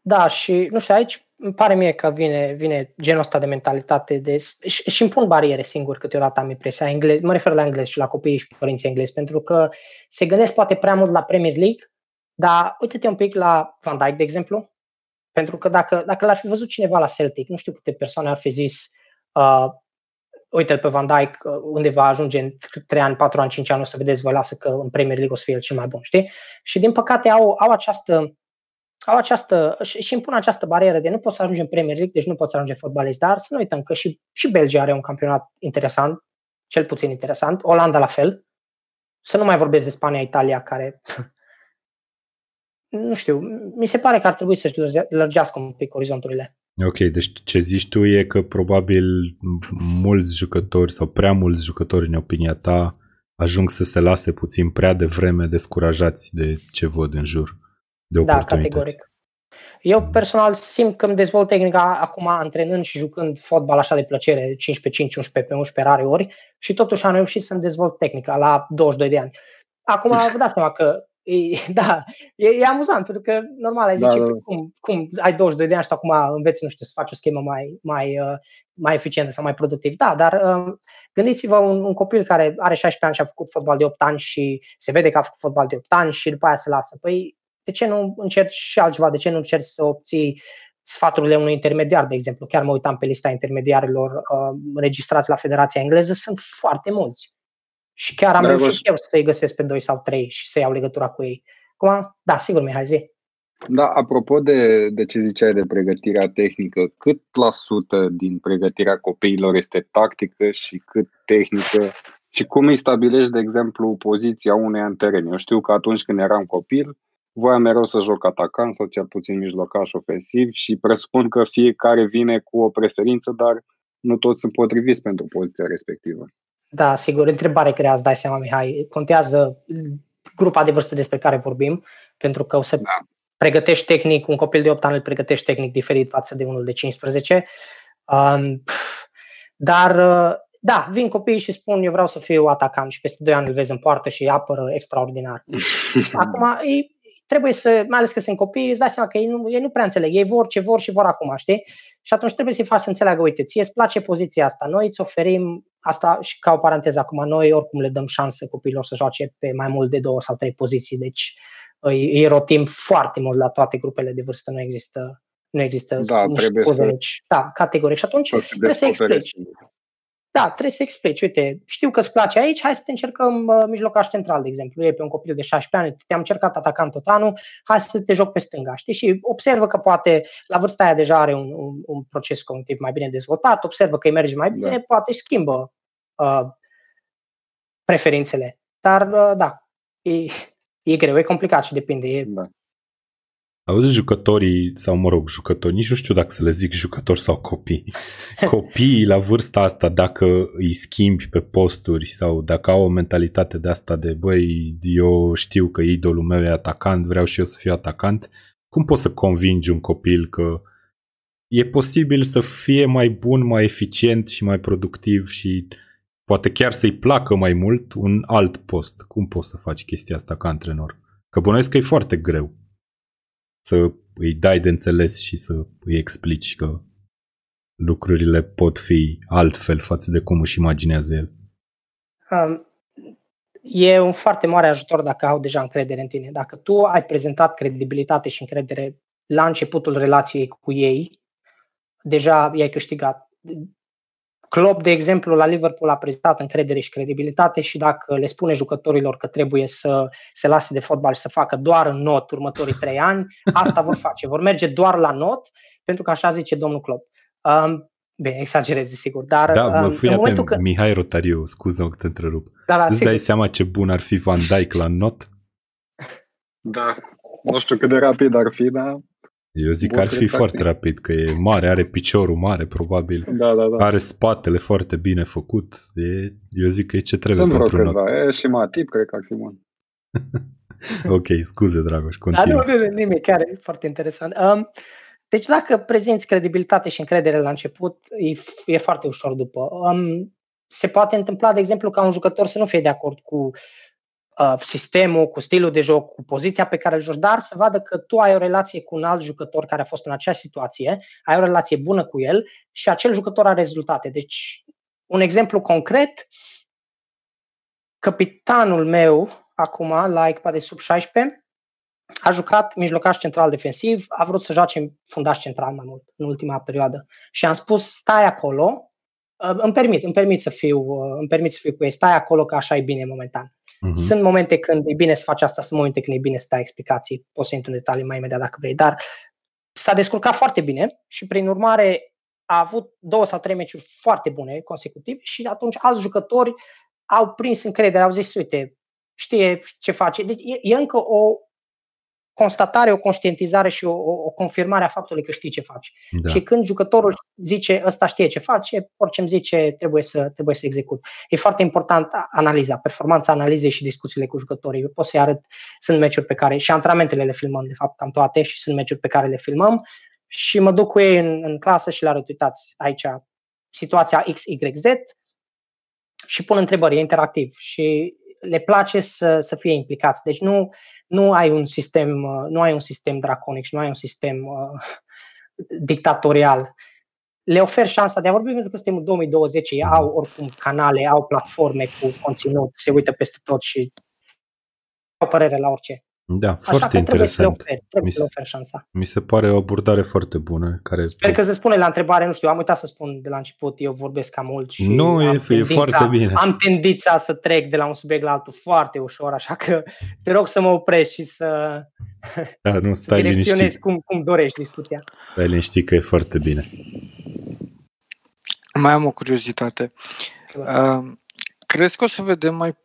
Da, și nu știu, aici îmi pare mie că vine, vine genul ăsta de mentalitate de, și, și impun bariere singur câteodată am impresia, englez, mă refer la englez și la copiii și părinții englezi, pentru că se gândesc poate prea mult la Premier League, dar uite-te un pic la Van Dijk, de exemplu, pentru că dacă, dacă l-ar fi văzut cineva la Celtic, nu știu câte persoane ar fi zis, uh, uite pe Van Dijk, uh, unde va ajunge în 3 ani, 4 ani, 5 ani, o să vedeți voi, lasă că în Premier League o să fie el cel mai bun, știi? Și din păcate au, au această au această, și impun această barieră de nu poți să ajungi în Premier League, deci nu poți să ajungi în fotbalist, dar să nu uităm că și, și Belgia are un campionat interesant, cel puțin interesant, Olanda la fel, să nu mai vorbesc de Spania, Italia, care nu știu, mi se pare că ar trebui să-și lărgească un pic orizonturile. Ok, deci ce zici tu e că probabil mulți jucători sau prea mulți jucători, în opinia ta, ajung să se lase puțin prea devreme descurajați de ce văd în jur, de da, oportunități. Da, categoric. Eu mm. personal simt că îmi dezvolt tehnica acum antrenând și jucând fotbal așa de plăcere, 15 pe 5, 11 pe 11 rare ori și totuși am reușit să-mi dezvolt tehnica la 22 de ani. Acum vă dați seama că E, da, e, e amuzant, pentru că normal ai zice, da, da. Cum, cum ai 22 de ani și acum înveți, nu știu, să faci o schemă mai, mai, uh, mai eficientă sau mai productiv. Da, dar um, gândiți-vă un, un copil care are 16 ani și a făcut fotbal de 8 ani și se vede că a făcut fotbal de 8 ani și după aia se lasă. Păi, de ce nu încerci și altceva? De ce nu încerci să obții sfaturile unui intermediar, de exemplu? Chiar mă uitam pe lista intermediarilor uh, registrați la Federația Engleză, sunt foarte mulți. Și chiar am da, reușit eu să-i găsesc pe doi sau trei și să iau legătura cu ei. Acum, da, sigur, Mihai, zi. Da, apropo de, de ce ziceai de pregătirea tehnică, cât la sută din pregătirea copiilor este tactică și cât tehnică și cum îi stabilești, de exemplu, poziția unei în teren? Eu știu că atunci când eram copil, voiam mereu să joc atacant sau cel puțin mijlocaș ofensiv și presupun că fiecare vine cu o preferință, dar nu toți sunt potriviți pentru poziția respectivă. Da, sigur, întrebare grea, îți dai seama, Mihai. Contează grupa de vârstă despre care vorbim, pentru că o să da. pregătești tehnic, un copil de 8 ani îl pregătești tehnic diferit față de unul de 15. Um, dar, da, vin copiii și spun, eu vreau să fiu atacant și peste 2 ani îl vezi în poartă și apără extraordinar. Acum, ei, trebuie să, mai ales că sunt copii, îți dai seama că ei nu, ei nu prea înțeleg, ei vor ce vor și vor acum, știi? Și atunci trebuie să-i faci să înțeleagă, uite, ție îți place poziția asta, noi îți oferim asta și ca o paranteză acum, noi oricum le dăm șansă copiilor să joace pe mai mult de două sau trei poziții, deci îi, îi rotim foarte mult la toate grupele de vârstă, nu există nu există da, trebuie scuze, să, deci, da, categoric. Și atunci trebuie să explici. Da, trebuie să explici. Uite, știu că îți place aici, hai să te încercăm uh, mijlocaș central, de exemplu. E pe un copil de 16 ani, te-am încercat atacant tot anul, hai să te joc pe stânga, știi? Și observă că poate la vârsta aia deja are un, un, un proces cognitiv mai bine dezvoltat, observă că îi merge mai bine, da. poate schimbă uh, preferințele. Dar, uh, da, e, e greu, e complicat și depinde. E, da. Auzi, jucătorii, sau mă rog, jucători, nici nu știu dacă să le zic jucători sau copii. Copiii la vârsta asta, dacă îi schimbi pe posturi sau dacă au o mentalitate de asta de, băi, eu știu că idolul meu e atacant, vreau și eu să fiu atacant, cum poți să convingi un copil că e posibil să fie mai bun, mai eficient și mai productiv și poate chiar să-i placă mai mult un alt post? Cum poți să faci chestia asta ca antrenor? Că bănuiesc că e foarte greu să îi dai de înțeles și să îi explici că lucrurile pot fi altfel față de cum își imaginează el. Um, e un foarte mare ajutor dacă au deja încredere în tine. Dacă tu ai prezentat credibilitate și încredere la începutul relației cu ei, deja i-ai câștigat. Klopp, de exemplu, la Liverpool a prezentat încredere și credibilitate și dacă le spune jucătorilor că trebuie să se lase de fotbal și să facă doar în not următorii trei ani, asta vor face. Vor merge doar la not, pentru că așa zice domnul Klopp. Um, Bine, exagerez, desigur, dar... Da, mă, fii în atent, că... Mihai Rotariu, scuză că te întrerup. Da, da, Îți sigur. dai seama ce bun ar fi Van Dijk la not? Da, nu știu cât de rapid ar fi, dar eu zic că ar fi foarte rapid, că e mare, are piciorul mare, probabil. Da, da, da. Are spatele foarte bine făcut. E, eu zic că e ce trebuie Sunt pentru vreo câțiva. E și Matip, cred că ar fi bun. ok, scuze, Dragoș, continuă. Da, nu, nu, nimic, chiar e foarte interesant. Um, deci dacă prezinți credibilitate și încredere la început, e, e foarte ușor după. Um, se poate întâmpla, de exemplu, ca un jucător să nu fie de acord cu Uh, sistemul, cu stilul de joc, cu poziția pe care îl joci, dar să vadă că tu ai o relație cu un alt jucător care a fost în aceeași situație, ai o relație bună cu el și acel jucător are rezultate. Deci, un exemplu concret, capitanul meu, acum, la echipa de sub 16, a jucat mijlocaș central defensiv, a vrut să joace fundaș central mai mult în ultima perioadă. Și am spus, stai acolo, uh, îmi permit, îmi permit să fiu, uh, îmi permit să fiu cu ei, stai acolo că așa e bine momentan. Uh-huh. Sunt momente când e bine să faci asta, sunt momente când e bine să dai explicații. Poți să intru în detalii mai imediat dacă vrei, dar s-a descurcat foarte bine și prin urmare a avut două sau trei meciuri foarte bune consecutiv și atunci alți jucători au prins încredere, au zis, uite, știe ce face. Deci e, e încă o constatare, o conștientizare și o, o confirmare a faptului că știi ce faci. Da. Și când jucătorul zice ăsta știe ce face, orice îmi zice trebuie să, trebuie să execut. E foarte important analiza, performanța analizei și discuțiile cu jucătorii. Eu pot să-i arăt, sunt meciuri pe care, și antrenamentele le filmăm, de fapt, cam toate, și sunt meciuri pe care le filmăm și mă duc cu ei în, în clasă și le arăt, uitați, aici situația X, Y, Z și pun întrebări, e interactiv și le place să, să fie implicați. Deci nu, nu ai un sistem, uh, nu ai un sistem draconic și nu ai un sistem uh, dictatorial. Le ofer șansa de a vorbi pentru că suntem în 2020, ei au oricum canale, au platforme cu conținut, se uită peste tot și au părere la orice. Da, Așa foarte interesant. Trebuie, să le, oferi, trebuie mi, să le oferi șansa. Mi se pare o abordare foarte bună. Care Sper că se spune la întrebare, nu știu, am uitat să spun de la început, eu vorbesc cam mult și nu, e, e foarte bine. am tendința să trec de la un subiect la altul foarte ușor, așa că te rog să mă opresc și să, da, nu, stai să liniștit. cum, cum dorești discuția. Stai liniștit că e foarte bine. Mai am o curiozitate. Uh, crezi că o să vedem mai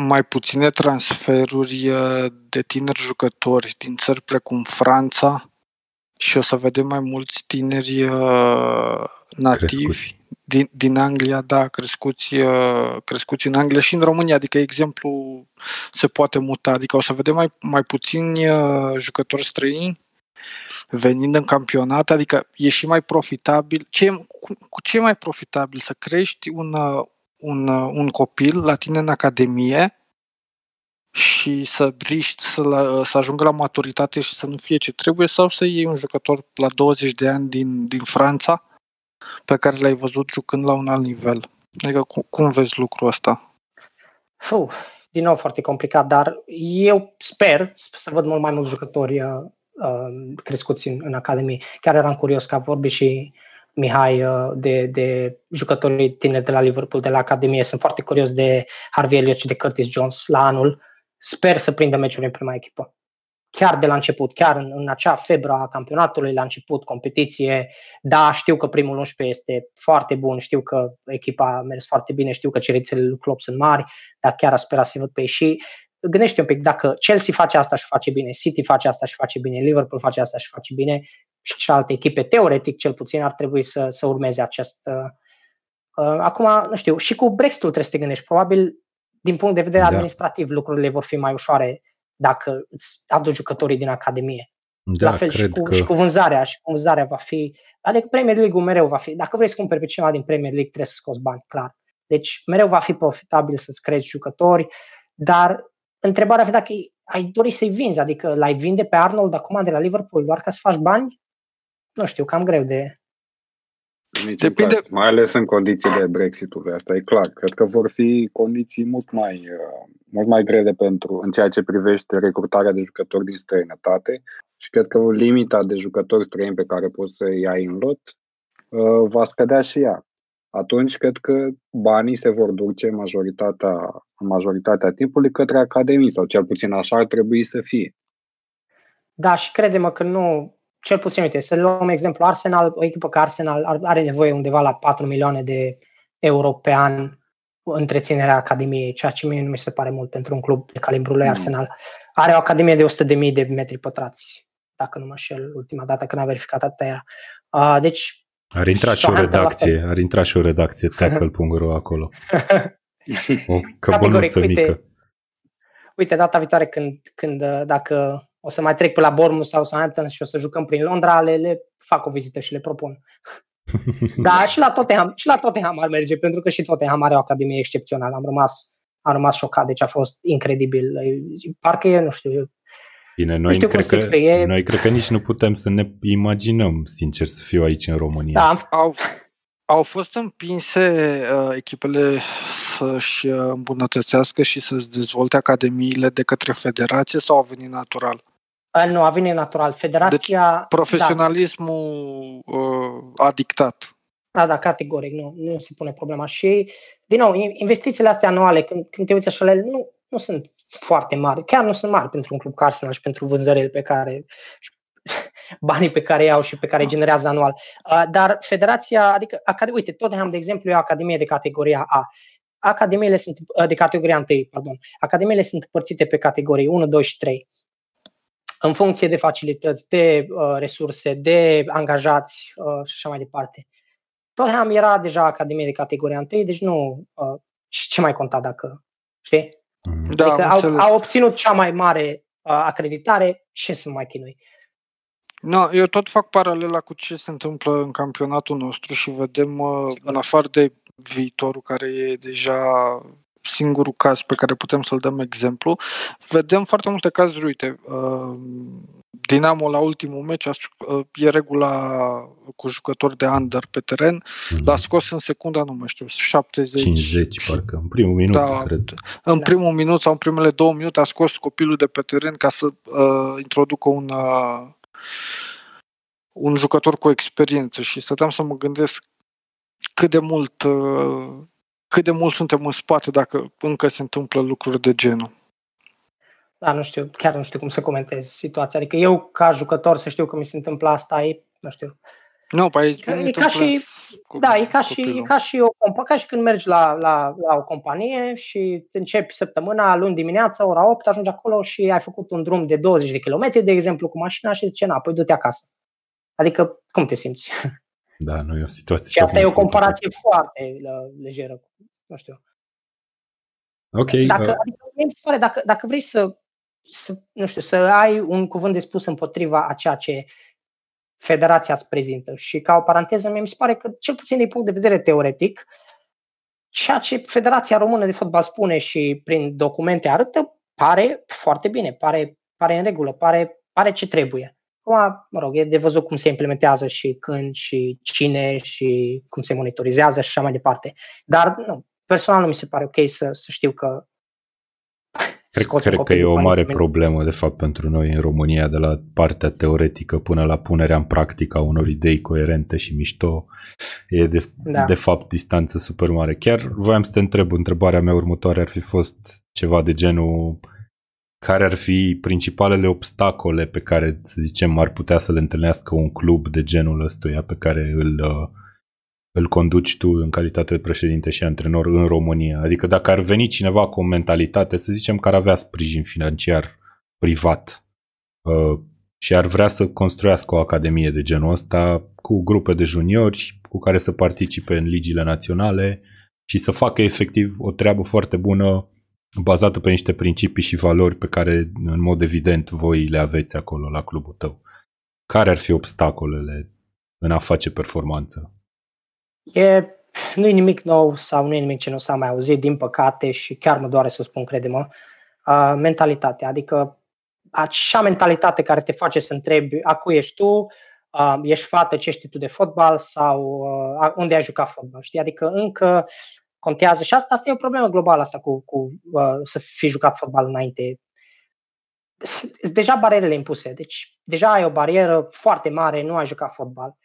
mai puține transferuri uh, de tineri jucători din țări precum Franța și o să vedem mai mulți tineri uh, nativi din, din Anglia, da, crescuți, uh, crescuți în Anglia și în România, adică exemplu se poate muta, adică o să vedem mai, mai puțini jucători străini venind în campionat, adică e și mai profitabil. Ce, cu, cu ce e mai profitabil? Să crești un, un, un copil la tine în academie și să riști să, la, să ajungă la maturitate și să nu fie ce trebuie sau să iei un jucător la 20 de ani din, din Franța pe care l-ai văzut jucând la un alt nivel. Adică cum, cum vezi lucrul ăsta? Fuh, din nou foarte complicat, dar eu sper să văd mult mai mulți jucători uh, uh, crescuți în, în Academie. Chiar eram curios că a vorbit și Mihai uh, de, de jucătorii tineri de la Liverpool, de la Academie. Sunt foarte curios de Harvey Elliott și de Curtis Jones la anul. Sper să prindă meciuri în prima echipă. Chiar de la început, chiar în, în acea febră a campionatului, la început, competiție, da, știu că primul 11 este foarte bun, știu că echipa a mers foarte bine, știu că cerințele lui Klopp sunt mari, dar chiar a spera să văd pe ei și gândește un pic, dacă Chelsea face asta și face bine, City face asta și face bine, Liverpool face asta și face bine și alte echipe, teoretic cel puțin, ar trebui să, să urmeze acest... Uh, uh acum, nu știu, și cu Brexit-ul trebuie să te gândești. Probabil din punct de vedere da. administrativ, lucrurile vor fi mai ușoare dacă îți aduci jucătorii din Academie. Da, La fel și cu, că... și cu vânzarea, și cu vânzarea va fi, adică Premier League-ul mereu va fi, dacă vrei să cumperi pe cineva din Premier League, trebuie să scoți bani, clar. Deci mereu va fi profitabil să-ți creezi jucători, dar întrebarea fi dacă ai dori să-i vinzi, adică l-ai vinde pe Arnold acum de la Liverpool doar ca să faci bani? Nu știu, cam greu de, Depinde... Caz, mai ales în condițiile Brexitului, asta e clar. Cred că vor fi condiții mult mai, uh, mult mai grele pentru, în ceea ce privește recrutarea de jucători din străinătate și cred că limita de jucători străini pe care poți să îi ai în lot uh, va scădea și ea. Atunci cred că banii se vor duce majoritatea, majoritatea timpului către academii sau cel puțin așa ar trebui să fie. Da, și crede-mă că nu, cel puțin, uite, să luăm exemplu, Arsenal, o echipă ca Arsenal are nevoie undeva la 4 milioane de euro pe an întreținerea Academiei, ceea ce mie nu mi se pare mult pentru un club de calibrul lui mm. Arsenal. Are o Academie de 100.000 de metri pătrați, dacă nu mă șel, ultima dată când am verificat atâta era. Uh, deci ar intra și o redacție, ar intra și o redacție tackle.ro acolo. O căbănuță mică. Uite, uite, data viitoare când, când dacă o să mai trec pe la Bournemouth sau Southampton și o să jucăm prin Londra, le, le fac o vizită și le propun. da, și la Tottenham, și la Tottenham ar merge, pentru că și Tottenham are o academie excepțională. Am rămas, am rămas șocat, deci a fost incredibil. Parcă e, nu știu, Bine, noi, știu cred că, e... noi cred că nici nu putem să ne imaginăm, sincer, să fiu aici în România. Da. Au, au fost împinse uh, echipele să-și uh, îmbunătățească și să-și dezvolte academiile de către federație sau au venit natural? Uh, nu, a venit natural. Federația... Deci, profesionalismul da. uh, a dictat. Da, da, categoric, nu, nu se pune problema. Și, din nou, investițiile astea anuale, când, când te uiți așa la ele, nu, nu sunt foarte mari. Chiar nu sunt mari pentru un club ca Arsenal și pentru vânzările pe care banii pe care iau și pe care îi generează anual. Uh, dar federația, adică, acad- uite, Tottenham, de exemplu, e o academie de categoria A. Academiile sunt, uh, de categoria 1, pardon. Academiile sunt împărțite pe categorii 1, 2 și 3 în funcție de facilități, de uh, resurse, de angajați uh, și așa mai departe. Tottenham era deja Academie de categoria 1, deci nu uh, ce mai conta dacă, știi? Mhm. Da, adică au, au obținut cea mai mare uh, acreditare, ce să mai chinui? No, eu tot fac paralela cu ce se întâmplă în campionatul nostru și vedem, uh, în afară de viitorul care e deja singurul caz pe care putem să-l dăm exemplu. Vedem foarte multe cazuri, uite, uh, Dinamo la ultimul meci uh, e regula cu jucători de under pe teren, mm-hmm. l-a scos în secunda, nu mai știu, 70. 50 parcă, în primul minut, da, cred. În da. primul minut sau în primele două minute a scos copilul de pe teren ca să uh, introducă un, uh, un jucător cu experiență și stăteam să mă gândesc cât de mult uh, cât de mult suntem în spate dacă încă se întâmplă lucruri de genul. Da, nu știu, chiar nu știu cum să comentez situația. Adică eu, ca jucător, să știu că mi se întâmplă asta, e, nu știu. Nu, păi e, e ca și, cu, da, e ca și, e ca și, o, ca și când mergi la, la, la o companie și începi săptămâna, luni dimineața, ora 8, ajungi acolo și ai făcut un drum de 20 de kilometri, de exemplu, cu mașina și zice, na, păi du-te acasă. Adică, cum te simți? Da, nu e o situație. Și asta e o comparație foarte lejeră, nu știu. Ok. Dacă, uh... adică, mi se pare, dacă, dacă vrei să, să, nu știu, să ai un cuvânt de spus împotriva a ceea ce federația îți prezintă și ca o paranteză, mi se pare că, cel puțin din punct de vedere teoretic, ceea ce Federația Română de Fotbal spune și prin documente arătă, pare foarte bine, pare, pare în regulă, pare, pare ce trebuie. Acum, mă rog, e de văzut cum se implementează și când și cine și cum se monitorizează și așa mai departe. Dar, nu, personal nu mi se pare ok să, să știu că Cred, cred că e o mare problemă, de fapt, pentru noi în România, de la partea teoretică până la punerea în practică a unor idei coerente și mișto. E, de, da. de fapt, distanță super mare. Chiar voiam să te întreb, întrebarea mea următoare ar fi fost ceva de genul care ar fi principalele obstacole pe care, să zicem, ar putea să le întâlnească un club de genul ăstuia pe care îl, uh, îl conduci tu în calitate de președinte și antrenor în România? Adică dacă ar veni cineva cu o mentalitate, să zicem, care avea sprijin financiar privat uh, și ar vrea să construiască o academie de genul ăsta cu grupe de juniori cu care să participe în ligile naționale și să facă efectiv o treabă foarte bună bazată pe niște principii și valori pe care, în mod evident, voi le aveți acolo la clubul tău. Care ar fi obstacolele în a face performanță? E, nu e nimic nou sau nu e nimic ce nu s-a mai auzit, din păcate, și chiar mă doare să spun, crede-mă, uh, mentalitatea. Adică acea mentalitate care te face să întrebi a cui ești tu, uh, ești fată, ce știi tu de fotbal sau uh, unde ai jucat fotbal. Știi? Adică încă contează și asta, asta e o problemă globală asta cu, cu uh, să fi jucat fotbal înainte. Deja barierele impuse, deci deja ai o barieră foarte mare, nu ai jucat fotbal.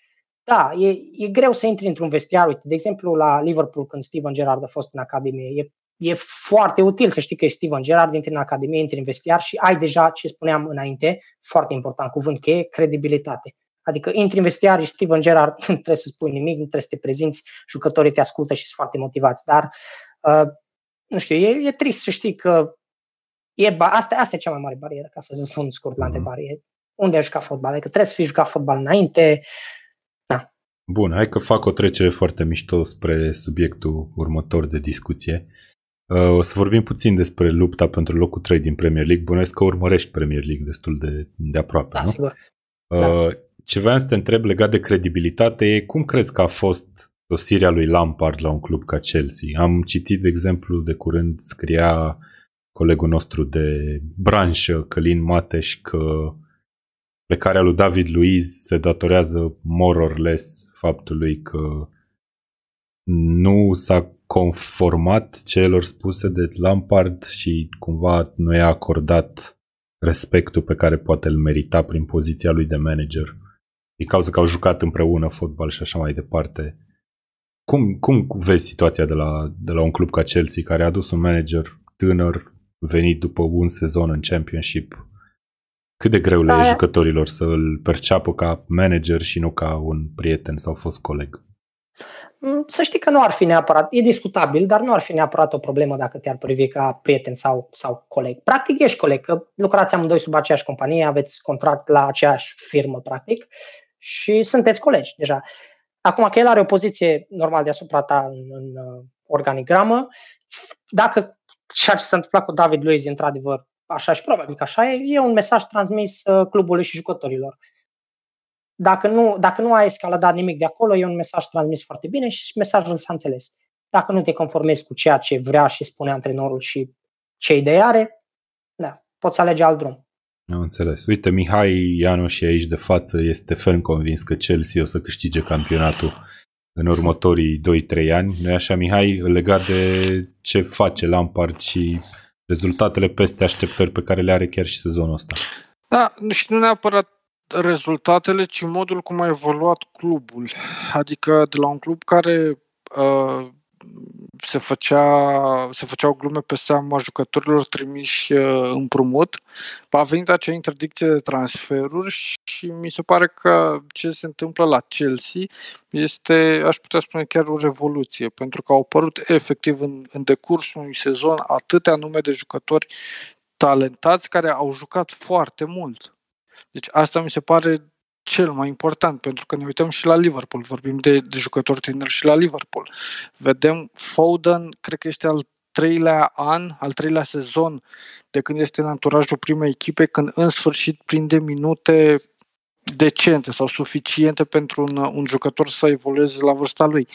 Da, e, e greu să intri într-un vestiar. Uite, de exemplu, la Liverpool, când Steven Gerrard a fost în Academie, e, e foarte util să știi că e Steven Gerrard, intri în Academie, intri în vestiar și ai deja, ce spuneam înainte, foarte important, cuvânt cheie, credibilitate. Adică intri în vestiar și Steven Gerrard nu trebuie să spui nimic, nu trebuie să te prezinți, jucătorii te ascultă și sunt foarte motivați. Dar, uh, nu știu, e, e trist să știi că e, asta, asta e cea mai mare barieră, ca să spun scurt la mhm. întrebare. E unde ai jucat fotbal? Adică trebuie să fii jucat fotbal înainte. Da. Bun, hai că fac o trecere foarte mișto spre subiectul următor de discuție. Uh, o să vorbim puțin despre lupta pentru locul 3 din Premier League. Bănuiesc că urmărești Premier League destul de, de aproape, da, nu? Sigur. Uh, da ce vreau să te întreb legat de credibilitate e cum crezi că a fost sosirea lui Lampard la un club ca Chelsea? Am citit, de exemplu, de curând scria colegul nostru de branșă, Călin Mateș, că plecarea lui David Luiz se datorează more or less faptului că nu s-a conformat celor spuse de Lampard și cumva nu i-a acordat respectul pe care poate îl merita prin poziția lui de manager din cauza că au jucat împreună fotbal și așa mai departe. cum, cum vezi situația de la, de la un club ca Chelsea, care a adus un manager tânăr, venit după un sezon în Championship? Cât de greu da, le e jucătorilor să îl perceapă ca manager și nu ca un prieten sau fost coleg? Mm, să știi că nu ar fi neapărat, e discutabil, dar nu ar fi neapărat o problemă dacă te-ar privi ca prieten sau, sau coleg. Practic ești coleg, că lucrați amândoi sub aceeași companie, aveți contract la aceeași firmă, practic, și sunteți colegi deja. Acum că el are o poziție normal deasupra ta în, în uh, organigramă, dacă ceea ce s-a întâmplat cu David Luiz, într-adevăr, așa și probabil că așa e, e un mesaj transmis uh, clubului și jucătorilor. Dacă nu, dacă nu ai escaladat nimic de acolo, e un mesaj transmis foarte bine și mesajul s-a înțeles. Dacă nu te conformezi cu ceea ce vrea și spune antrenorul și ce idee are, da, poți alege alt drum. Am înțeles. Uite, Mihai Ianu și aici de față este ferm convins că Chelsea o să câștige campionatul în următorii 2-3 ani. nu așa, Mihai, legat de ce face Lampard și rezultatele peste așteptări pe care le are chiar și sezonul ăsta. Da, și nu neapărat rezultatele, ci modul cum a evoluat clubul. Adică de la un club care uh, se, făcea, se făceau glume pe seama jucătorilor trimiși uh, împrumut, a venit acea interdicție de transferuri și mi se pare că ce se întâmplă la Chelsea este, aș putea spune, chiar o revoluție, pentru că au apărut efectiv în, în decursul unui sezon atâtea nume de jucători talentați care au jucat foarte mult. Deci asta mi se pare cel mai important, pentru că ne uităm și la Liverpool, vorbim de, de jucători tineri și la Liverpool. Vedem Foden, cred că este al treilea an, al treilea sezon de când este în anturajul primei echipe, când în sfârșit prinde minute decente sau suficiente pentru un, un jucător să evolueze la vârsta lui.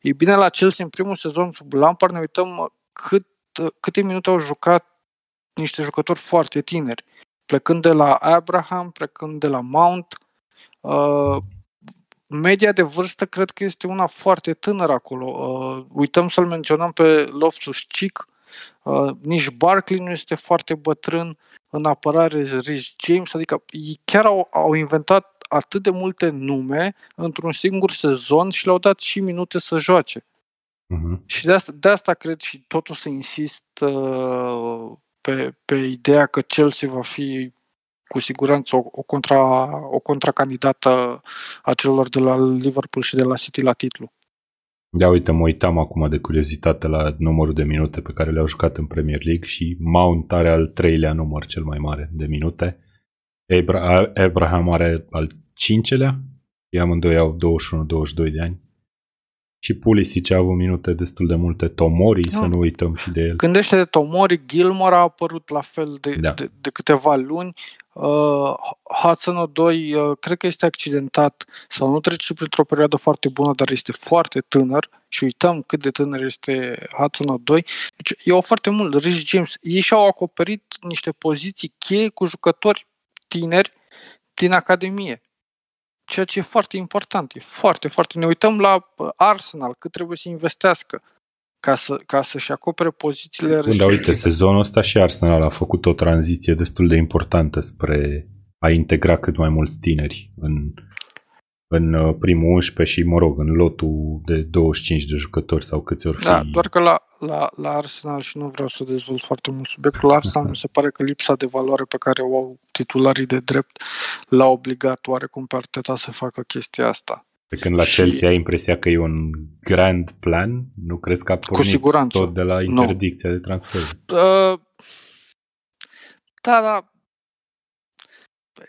E bine, la Chelsea în primul sezon sub Lampard ne uităm cât, câte minute au jucat niște jucători foarte tineri, plecând de la Abraham, plecând de la Mount, Uh, media de vârstă cred că este una foarte tânără acolo. Uh, uităm să-l menționăm pe Loftus Cheek, uh, nici Barkley nu este foarte bătrân, în apărare Rich James, adică ei chiar au, au inventat atât de multe nume într-un singur sezon și le-au dat și minute să joace. Uh-huh. Și de asta, de asta cred și totul să insist uh, pe, pe ideea că Chelsea va fi cu siguranță o, o, contra, o contracandidată a celor de la Liverpool și de la City la titlu. Da, uite, mă uitam acum de curiozitate la numărul de minute pe care le-au jucat în Premier League și Mount are al treilea număr cel mai mare de minute. Abra- Abraham are al cincelea și amândoi au 21-22 de ani. Și Pulisic a avut minute destul de multe. Tomori, no. să nu uităm și de el. Gândește de Tomori, Gilmore a apărut la fel de, da. de, de câteva luni. Uh, Hudson 2 uh, cred că este accidentat sau nu trece printr-o perioadă foarte bună, dar este foarte tânăr și uităm cât de tânăr este Hudson 2. Deci e o foarte mult. Rich James, ei și-au acoperit niște poziții cheie cu jucători tineri din Academie. Ceea ce e foarte important, e foarte, foarte. Ne uităm la uh, Arsenal, cât trebuie să investească ca, să, ca să-și acopere pozițiile Bun, dar uite, sezonul ăsta și Arsenal a făcut o tranziție destul de importantă spre a integra cât mai mulți tineri în, în uh, primul 11 și, mă rog, în lotul de 25 de jucători sau câți ori fi. Da, doar că la, la, la Arsenal, și nu vreau să dezvolt foarte mult subiectul, la Arsenal mi se pare că lipsa de valoare pe care o au titularii de drept l-a obligat oarecum pe Arteta să facă chestia asta. Pe când la și... Chelsea ai impresia că e un grand plan, nu crezi că a pornit Cu siguranță. tot de la interdicția no. de transfer? Uh, da, da.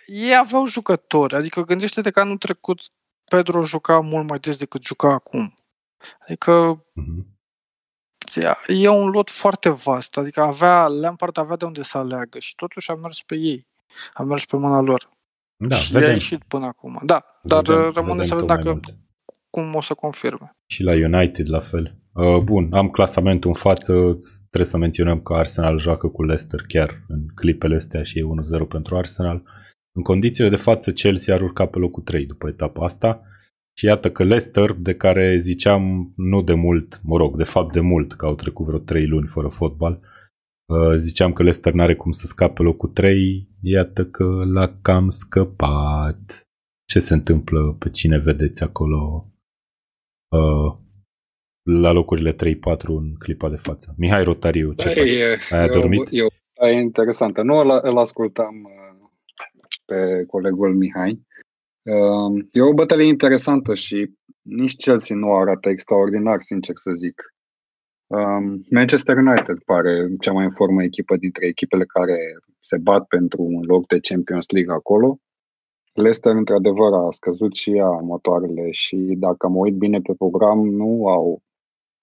Ei aveau jucători, adică gândește-te că anul trecut Pedro juca mult mai des decât juca acum. Adică uh-huh. e un lot foarte vast, adică avea, Lampard avea de unde să aleagă și totuși a mers pe ei, a mers pe mâna lor. Da, și vedem. a ieșit până acum. Da, dar vedem, rămâne vedem să vedem dacă cum o să confirme. Și la United la fel. Uh, bun, am clasamentul în față, trebuie să menționăm că Arsenal joacă cu Leicester chiar în clipele astea și e 1-0 pentru Arsenal. În condițiile de față, Chelsea ar urca pe locul 3 după etapa asta. Și iată că Leicester, de care ziceam nu de mult, mă rog, de fapt de mult, că au trecut vreo 3 luni fără fotbal, Uh, ziceam că Leicester n-are cum să scape locul 3, iată că l-a cam scăpat. Ce se întâmplă pe cine vedeți acolo? Uh, la locurile 3-4 în clipa de față. Mihai Rotariu, ce faci? E, Ai adormit? E, e, e interesantă. Nu îl, îl ascultam uh, pe colegul Mihai. Uh, E o bătălie interesantă și nici Chelsea nu arată extraordinar, sincer să zic. Um, Manchester United pare cea mai în formă echipă dintre echipele care se bat pentru un loc de Champions League acolo. Leicester, într-adevăr, a scăzut și ea motoarele și dacă mă uit bine pe program, nu au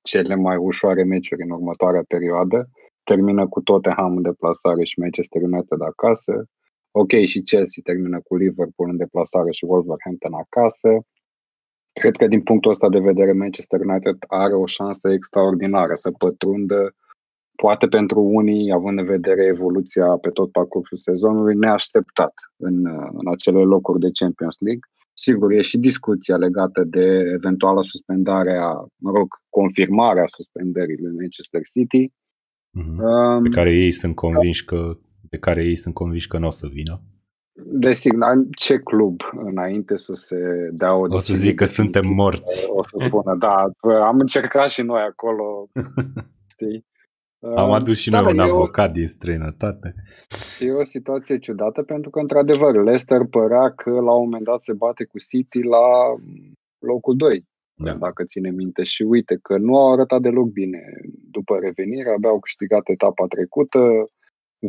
cele mai ușoare meciuri în următoarea perioadă. Termină cu Tottenham în deplasare și Manchester United acasă. Ok, și Chelsea termină cu Liverpool în deplasare și Wolverhampton acasă. Cred că din punctul ăsta de vedere Manchester United are o șansă extraordinară să pătrundă, poate pentru unii, având în vedere evoluția pe tot parcursul sezonului, neașteptat în, în acele locuri de Champions League. Sigur, e și discuția legată de eventuala suspendare a, mă rog, confirmarea suspendării lui Manchester City. Mhm. Um, Pe care ei sunt convinși că de care ei sunt convinși că nu o să vină. Desigur, dar ce club înainte să se dea o O să decizie zic că definitivă, suntem morți. O să spună, da, am încercat și noi acolo, știi? Am Um, adus și da, noi un e o- avocat din străinătate. E o situație ciudată pentru că, într-adevăr, Leicester părea că la un moment dat se bate cu City la locul 2, Da. dacă ține minte. Și uite că nu au arătat deloc bine după revenire, abia au câștigat etapa trecută.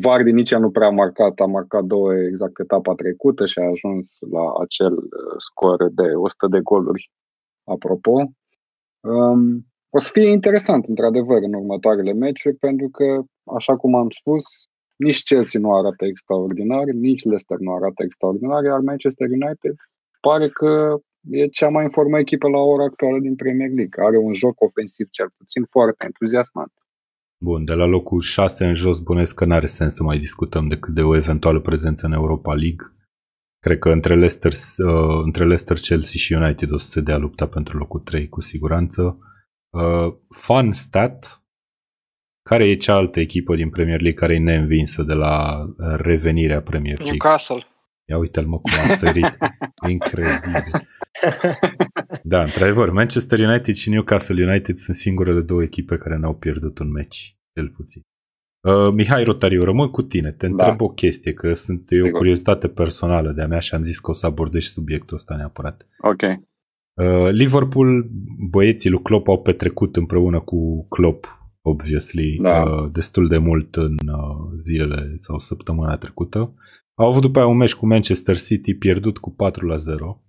Vardy nici ea nu prea a marcat, a marcat două exact etapa trecută și a ajuns la acel uh, scor de 100 de goluri, apropo. Um, o să fie interesant, într-adevăr, în următoarele meciuri, pentru că, așa cum am spus, nici Chelsea nu arată extraordinar, nici Leicester nu arată extraordinar, iar Manchester United pare că e cea mai în formă echipă la ora actuală din Premier League. Are un joc ofensiv cel puțin foarte entuziasmant. Bun, de la locul 6 în jos bănuiesc că n-are sens să mai discutăm decât de o eventuală prezență în Europa League. Cred că între Leicester, uh, între Leicester, Chelsea și United o să se dea lupta pentru locul 3 cu siguranță. Uh, fun stat, care e cealaltă echipă din Premier League care e neînvinsă de la uh, revenirea Premier League? Newcastle. Ia uite-l mă cum a sărit. Incredibil. Da, într-adevăr, Manchester United și Newcastle United sunt singurele două echipe care n-au pierdut un meci, cel puțin. Uh, Mihai Rotariu, rămân cu tine. Te întreb o chestie, că sunt e o Da. Sigur. curiozitate personală de-a mea și am zis că o să abordez și subiectul ăsta neapărat. Ok. Uh, Liverpool, băieții lui Klopp au petrecut împreună cu Klopp, obviously, Da. uh, destul de mult în uh, zilele sau săptămâna trecută. Au avut după aia un meci cu Manchester City pierdut cu 4 la 0.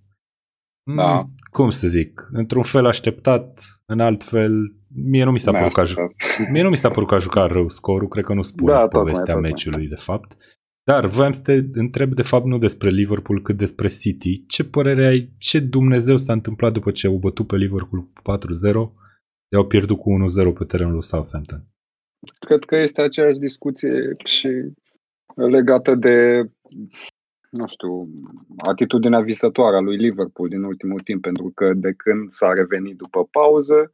Da. Mm, Cum să zic, într-un fel așteptat, în alt fel, mie nu mi s-a părut că a ju- Neașteptat. Mie nu mi s-a părut că a jucat rău scorul, cred că nu spune Da, da, tocmai, povestea tocmai. meciului, de fapt. Dar voiam să te întreb, de fapt, nu despre Liverpool, cât despre City. Ce părere ai, ce Dumnezeu s-a întâmplat după ce au bătut pe Liverpool cu 4-0, i-au pierdut cu 1-0 pe terenul lui Southampton? Cred că este aceeași discuție și legată de, nu știu, atitudinea visătoare a lui Liverpool din ultimul timp, pentru că de când s-a revenit după pauză,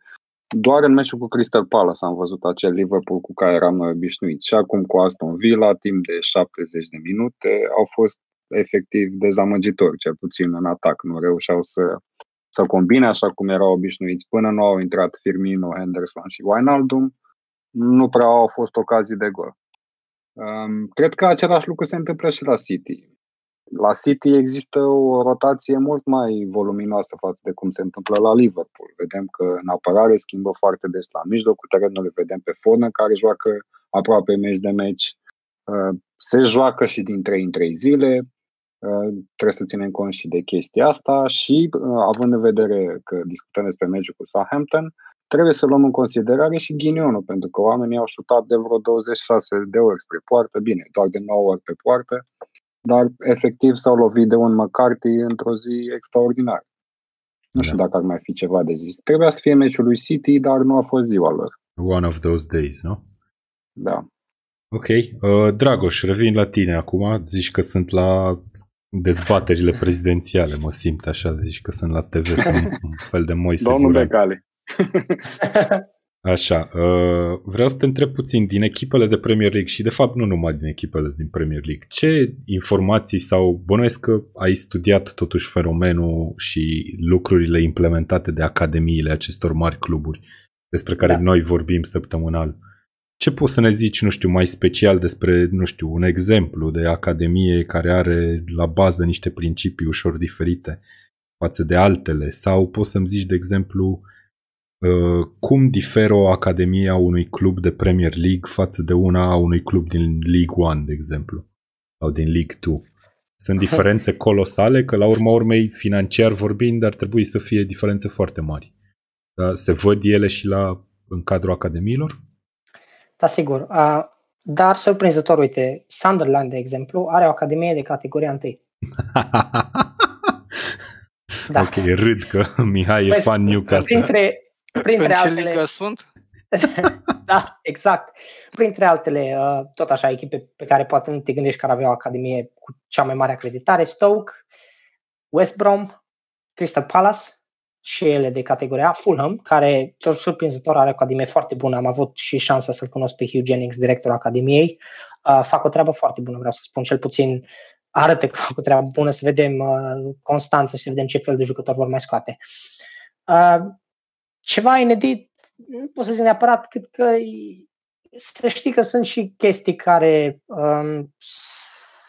doar în meciul cu Crystal Palace am văzut acel Liverpool cu care eram noi obișnuiți. Și acum cu Aston Villa, timp de 70 de minute, au fost efectiv dezamăgitori, cel puțin în atac. Nu reușeau să, să combine așa cum erau obișnuiți. Până nu au intrat Firmino, Henderson și Wijnaldum, nu prea au fost ocazii de gol. Um, cred că același lucru se întâmplă și la City. La City există o rotație mult mai voluminoasă față de cum se întâmplă la Liverpool. Vedem că în apărare schimbă foarte des la mijlocul terenului, vedem pe Fonă care joacă aproape meci de meci. Uh, Se joacă și din 3 în 3 zile. Uh, Trebuie să ținem cont și de chestia asta și uh, având în vedere că discutăm despre meciul cu Southampton, trebuie să luăm în considerare și ghinionul, pentru că oamenii au șutat de vreo 26 de ori spre poartă, bine, doar de 9 ori pe poartă, dar efectiv s-au lovit de un McCarthy într-o zi extraordinară. Nu știu Da. dacă ar mai fi ceva de zis. Trebuia să fie meciul lui City, dar nu a fost ziua lor. One of those days, nu? Da. Ok. Uh, Dragoș, revin la tine acum. Zici că sunt la dezbaterile prezidențiale, mă simt așa, zici că sunt la TV, sunt un fel de Moise Domnul Guran. Becali. Așa, uh, vreau să te întreb puțin din echipele de Premier League și de fapt nu numai din echipele din Premier League. Ce informații sau bănuiesc că ai studiat totuși fenomenul și lucrurile implementate de academiile acestor mari cluburi. despre care da. noi vorbim săptămânal. Ce poți să ne zici, nu știu, mai special despre, nu știu, un exemplu de academie care are la bază niște principii ușor diferite față de altele? Sau poți să-mi zici, de exemplu, uh, cum diferă o academie a unui club de Premier League față de una a unui club din League One, de exemplu, sau din League Two? Sunt diferențe colosale, că la urma urmei, financiar vorbind, ar trebui să fie diferențe foarte mari. Da? Se văd ele și la, în cadrul academiilor? Da, sigur. Uh, dar, surprinzător, uite, Sunderland, de exemplu, are o academie de categoria 1. da. Ok, râd că Mihai e păi, fan Newcastle. Printre, printre în altele... ce ligă sunt? da, exact. Printre altele, uh, tot așa, echipe pe care poate nu te gândești că aveau o academie cu cea mai mare acreditare, Stoke, West Brom, Crystal Palace, și ele de categoria Fulham, care tot surprinzător are o academie foarte bună. Am avut și șansa să-l cunosc pe Hugh Jennings, directorul academiei. Uh, fac o treabă foarte bună, vreau să spun, cel puțin arată că fac o treabă bună, să vedem uh, constanță și să vedem ce fel de jucători vor mai scoate. Uh, ceva inedit, nu pot să zic neapărat cât că să știi că sunt și chestii care um,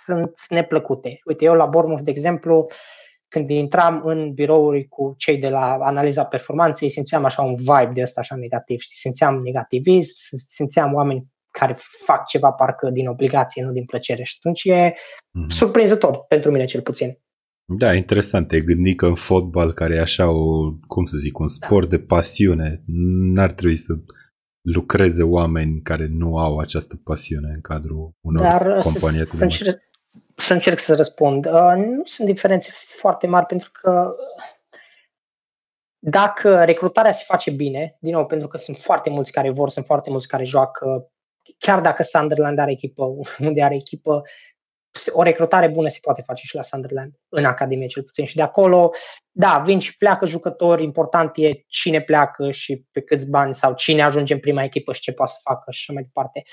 sunt neplăcute. Uite, eu la Bournemouth, de exemplu, uh, când intram în birouri cu cei de la analiza performanței, simțeam așa un vibe de ăsta așa negativ, știi? Simțeam negativism, simțeam oameni care fac ceva parcă din obligație, nu din plăcere. Și atunci e mm-hmm. surprinzător, pentru mine cel puțin. Da, interesant. Te gândi că în fotbal, care e așa o, cum să zic, un sport da. de pasiune, n-ar trebui să lucreze oameni care nu au această pasiune în cadrul unor Dar companii să, să, să încerc să răspund. Uh, nu sunt diferențe foarte mari pentru că dacă recrutarea se face bine, din nou, pentru că sunt foarte mulți care vor, sunt foarte mulți care joacă, chiar dacă Sunderland are echipă, unde are echipă, o recrutare bună se poate face și la Sunderland, în Academie cel puțin. Și de acolo, da, vin și pleacă jucători, important e cine pleacă și pe câți bani sau cine ajunge în prima echipă și ce poate să facă și așa mai departe.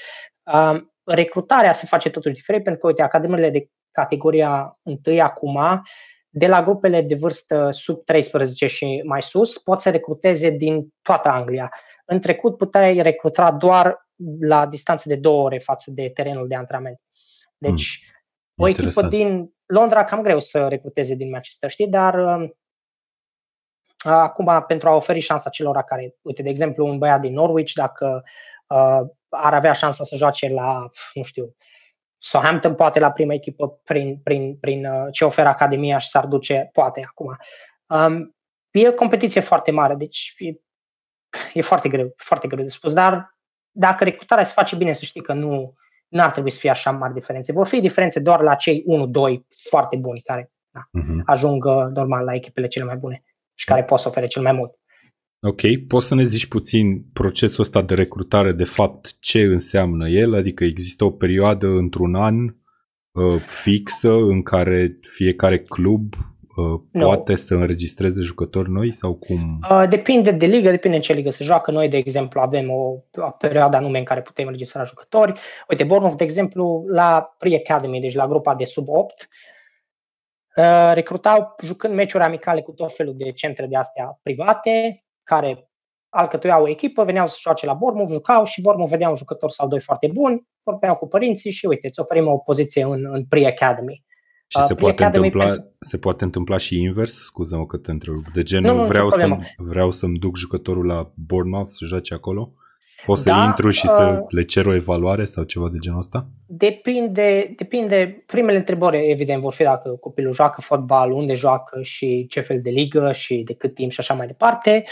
Uh, recrutarea se face totuși diferit, pentru că, uite, academiile de categoria 1 acum, de la grupele de vârstă sub 13 și mai sus, pot să recruteze din toată Anglia. În trecut puteai recruta doar la distanță de două ore față de terenul de antrenament. Deci, mm, o echipă din Londra cam greu să recruteze din Manchester, știi, dar uh, acum pentru a oferi șansa celor care, uite, de exemplu, un băiat din Norwich, dacă uh, ar avea șansa să joace la, nu știu, Southampton poate la prima echipă prin, prin, prin uh, ce oferă Academia și s-ar duce, poate acum. Um, e o competiție foarte mare, deci e, e foarte greu, foarte greu de spus, dar dacă recrutarea se face bine, să știi că nu ar trebui să fie așa mari diferențe. Vor fi diferențe doar la cei 1-2 foarte buni care da, uh-huh. ajung uh, normal la echipele cele mai bune și care pot să ofere cel mai mult. Ok, poți să ne zici puțin procesul ăsta de recrutare, de fapt, ce înseamnă el? Adică există o perioadă într-un an uh, fixă în care fiecare club uh, no. poate să înregistreze jucători noi sau cum? Uh, depinde de ligă, depinde în ce ligă se joacă. Noi, de exemplu, avem o, o perioadă anume în care putem înregistra jucători. Uite, Bournemouth, de exemplu, la Pre-Academy, deci la grupa de sub 8, uh, recrutau jucând meciuri amicale cu tot felul de centre de astea private, care alcătuiau o echipă, veneau să joace la Bournemouth, jucau și Bournemouth vedea un jucător sau doi foarte buni, vorbeau cu părinții și uite, îți oferim o poziție în, în pre-academy. Și uh, se, poate întâmpla, pentru... se poate întâmpla și invers? Scuză-mă că te întreb. De genul, nu, nu, vreau, să vreau să-mi duc jucătorul la Bournemouth să joace acolo? Pot să da, intru și uh, să le cer o evaluare sau ceva de genul ăsta? Depinde, depinde. Primele întrebări, evident, vor fi dacă copilul joacă fotbal, unde joacă și ce fel de ligă și de cât timp și așa mai departe.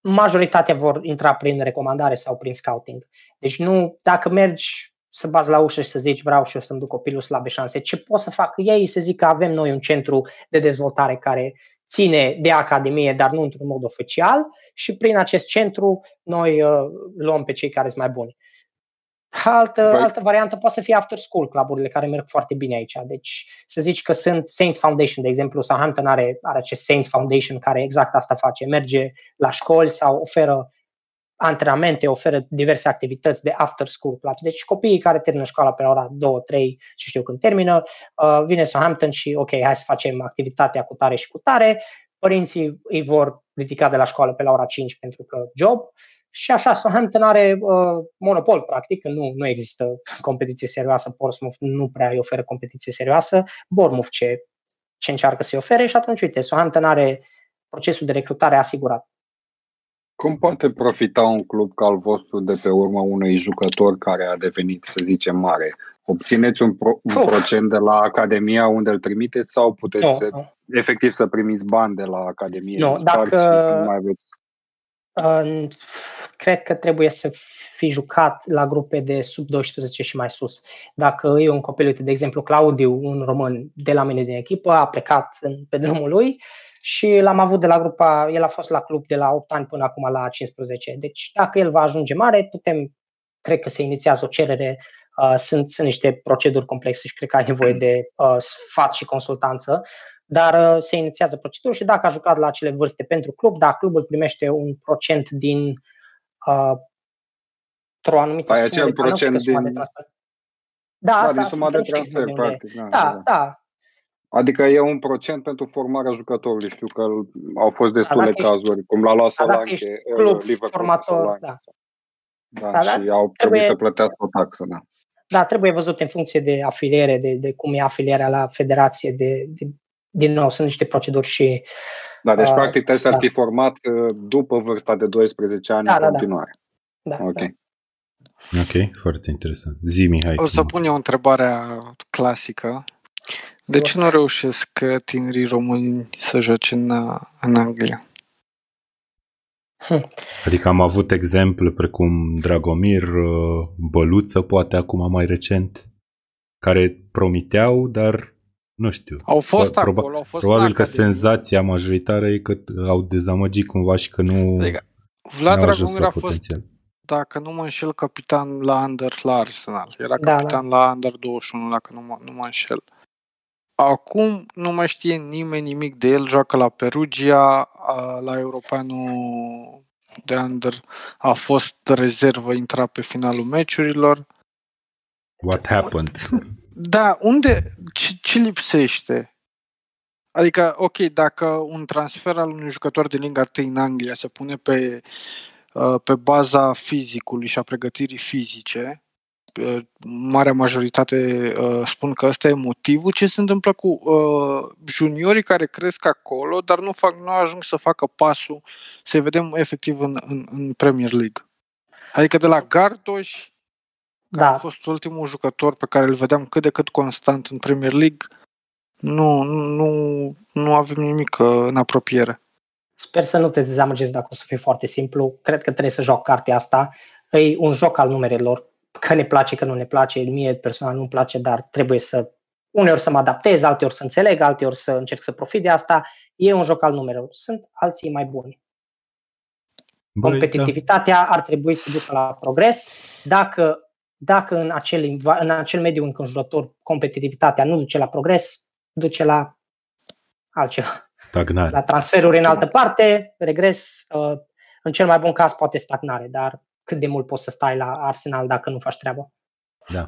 Majoritatea vor intra prin recomandare sau prin scouting. Deci nu, dacă mergi să bați la ușă și să zici vreau și eu să-mi duc copilul slabe șanse, ce pot să fac ei? Să zic că avem noi un centru de dezvoltare care ține de Academie, dar nu într-un mod oficial și prin acest centru noi uh, luăm pe cei care sunt mai buni. Altă, right. altă variantă poate să fie after school cluburile care merg foarte bine aici. Deci să zici că sunt Saints Foundation, de exemplu, Southampton are, are acest Saints Foundation care exact asta face. Merge la școli sau oferă antrenamente, oferă diverse activități de after school clubs. Deci copiii care termină școala pe la ora 2, 3 și știu când termină, uh, vine Southampton și ok, hai să facem activitatea cu tare și cu tare, părinții îi vor ridica de la școală pe la ora 5 pentru că job și așa Southampton are uh, monopol practic, nu, nu există competiție serioasă, Portsmouth nu prea îi oferă competiție serioasă, Bournemouth ce, ce încearcă să-i ofere și atunci, uite, Southampton are procesul de recrutare asigurat. Cum poate profita un club ca al vostru de pe urma unui jucător care a devenit, să zicem, mare? Obțineți un, pro- un procent de la Academia unde îl trimiteți sau puteți Nu, să, nu. efectiv să primiți bani de la Academie? Nu, în start dacă- și să nu mai aveți... Uh, cred că trebuie să fi jucat la grupe de sub 12 și mai sus. Dacă e un copil, uite, de exemplu, Claudiu, un român de la mine din echipă, a plecat în, pe drumul lui și l-am avut de la grupa, el a fost la club de la 8 ani până acum la 15. Deci dacă el va ajunge mare, putem, cred că se inițiază o cerere, uh, sunt, sunt niște proceduri complexe și cred că ai nevoie de uh, sfat și consultanță, dar uh, se inițiază proceduri și dacă a jucat la acele vârste pentru club, da, clubul primește un procent din uh, o anumită Păi sumă acel de bani, nu procent câtă suma de din- transfer. Da, Da, asta din suma sunt de niște transfer, exemple unde- practic. Da, Da, da, Adică e un procent pentru formarea jucătorului. Știu că au fost destule dacă ești- cazuri, cum l-a luat da, dacă Solanke, ești uh, club Liverpool cu formator, Solanke. da. Da, Da, da, și au trebuit trebuie- să plătească o taxă, da. Da, trebuie văzut în funcție de afiliere, de, de cum e afilierea la federație, de, de, din nou, sunt niște proceduri și Da, deci Uh, practic trebuie să da. fi format uh, după vârsta de 12 ani Da, în da, da. continuare. da, Ok. da. Ok, foarte interesant. Zi, Mihai. O să pun eu întrebarea clasică. De ce nu reușesc tinerii români să joace în, în Anglia? Adică am avut exemple precum Dragomir, uh, Băluță, poate acum mai recent, care promiteau, dar nu știu. Au fost Proba- acolo, au fost Probabil în că Academie. senzația majoritară e că au dezamăgit cumva și că nu Adică Vlad au ajuns Dragomir la a fost, potențial. dacă nu mă înșel, capitan la Under la Arsenal. Era Da, capitan la Under 21, dacă nu mă, nu mă înșel. Acum nu mai știe nimeni nimic de el, joacă la Perugia, a- la Europeanul de Under a fost rezervă, intra pe finalul meciurilor. What happened? Da, unde, ce, ce lipsește? Adică, ok, dacă un transfer al unui jucător din Liga 1 în Anglia se pune pe, uh, pe baza fizicului și a pregătirii fizice, uh, marea majoritate uh, spun că ăsta e motivul. Ce se întâmplă cu uh, juniorii care cresc acolo, dar nu, fac, nu ajung să facă pasul, să vedem efectiv în, în, în Premier League? Adică de la Gardoș, care a da. fost ultimul jucător pe care îl vedeam cât de cât constant în Premier League, nu, nu, nu avem nimic uh, în apropiere. Sper să nu te dezamăgesc dacă o să fie foarte simplu. Cred că trebuie să joc cartea asta. E un joc al numerelor. Că ne place, că nu ne place. Mie personal nu-mi place, dar trebuie să uneori să mă adaptez, alteori să înțeleg, alteori să încerc să profit de asta. E un joc al numerelor. Sunt alții mai buni. Băi, Competitivitatea ar trebui să ducă la progres. Dacă, dacă în, acel, inva- în acel mediu înconjurător competitivitatea nu duce la progres, duce la altceva. da, stagnare. La transferuri în altă parte, regres, uh, în cel mai bun caz poate stagnare, dar cât de mult poți să stai la Arsenal dacă nu faci treabă?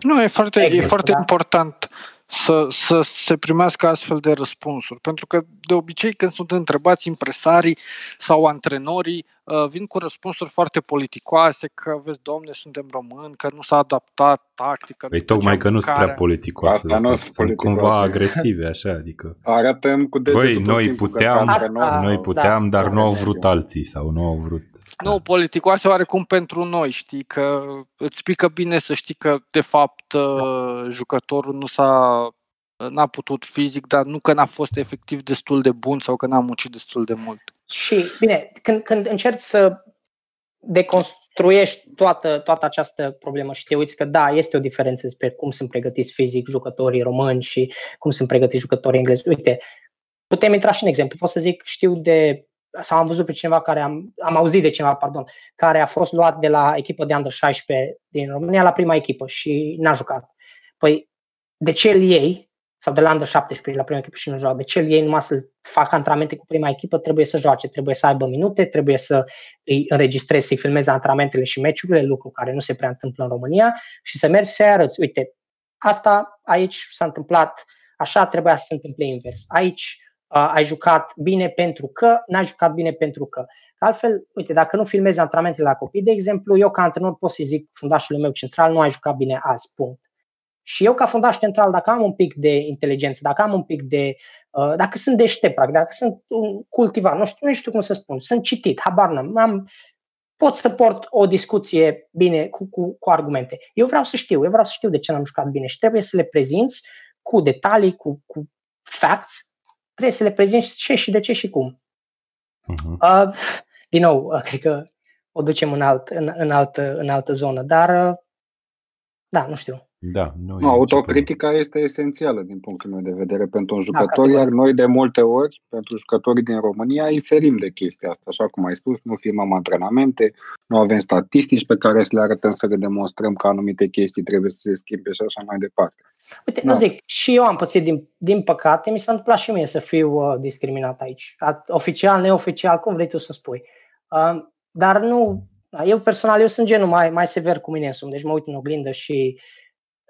Nu, e foarte, e Exact, foarte da. important să, să se primească astfel de răspunsuri. Pentru că, de obicei, când sunt întrebați impresarii sau antrenorii, uh, vin cu răspunsuri foarte politicoase, că, vezi, domne, suntem români, că nu s-a adaptat tactica. Păi nu tocmai făceam că nu sunt care. prea politicoase. Asta de nu fapt. sunt Sunt politicoase. cumva agresive, așa, adică... Arătăm cu degetul Băi, tot noi timpul puteam, către Asta- antrenor noi sau- puteam, da, dar da, nu au da, vrut da. alții sau nu au vrut... Nu, politicoase oarecum pentru noi, știi, că îți pică bine să știi că, de fapt, uh, jucătorul nu s-a n-a putut fizic, dar nu că n-a fost efectiv destul de bun sau că n-a muncit destul de mult. Și, bine, când, când încerci să deconstruiești toată, toată această problemă și te uiți că da, este o diferență despre cum sunt pregătiți fizic jucătorii români și cum sunt pregătiți jucătorii englezi. Uite, putem intra și în exemplu. Pot să zic, știu de, sau am văzut pe cineva care am, am auzit de cineva, pardon, care a fost luat de la echipă de under 16 din România la prima echipă și n-a jucat. Păi, de ce îl iei sau de la under 17 la prima echipă și nu joacă. De ce îl iei numai să facă antrenamente cu prima echipă? Trebuie să joace, trebuie să aibă minute, trebuie să îi înregistrezi, să-i filmeze antrenamentele și meciurile, lucru care nu se prea întâmplă în România și să mergi să-i arăți. Uite, asta aici s-a întâmplat așa, trebuia să se întâmple invers. Aici uh, ai jucat bine pentru că, n-ai jucat bine pentru că. Altfel, uite, dacă nu filmezi antrenamentele la copii, de exemplu, eu ca antrenor pot să zic fundașului meu central, nu ai jucat bine azi, punct. Și eu ca fundaș central, dacă am un pic de inteligență, dacă am un pic de, uh, dacă sunt deștept, dacă sunt un cultivar, nu știu, nu știu cum să spun, sunt citit, habar n-am, am, pot să port o discuție bine cu, cu, cu argumente. Eu vreau să știu, eu vreau să știu de ce n-am jucat bine și trebuie să le prezinți cu detalii, cu, cu facts, trebuie să le prezinți ce și de ce și cum. Uh-huh. Uh, din nou, uh, cred că o ducem în, alt, în, în, altă, în altă zonă, dar uh, da, nu știu. Da, nu no, autocritica este esențială din punctul meu de vedere pentru un da, jucător, da, iar noi de multe ori, pentru jucătorii din România, îi ferim de chestia asta. Așa cum ai spus, nu filmăm antrenamente, nu avem statistici pe care să le arătăm să le demonstrăm că anumite chestii trebuie să se schimbe și așa mai departe. Uite, da. nu zic, și eu am pățit, din, din păcate, mi s-a întâmplat și mie să fiu uh, discriminat aici. Oficial, neoficial, cum vrei tu să spui. Uh, dar nu, eu personal, eu sunt genul mai, mai sever cu mine însumi, deci mă uit în oglindă și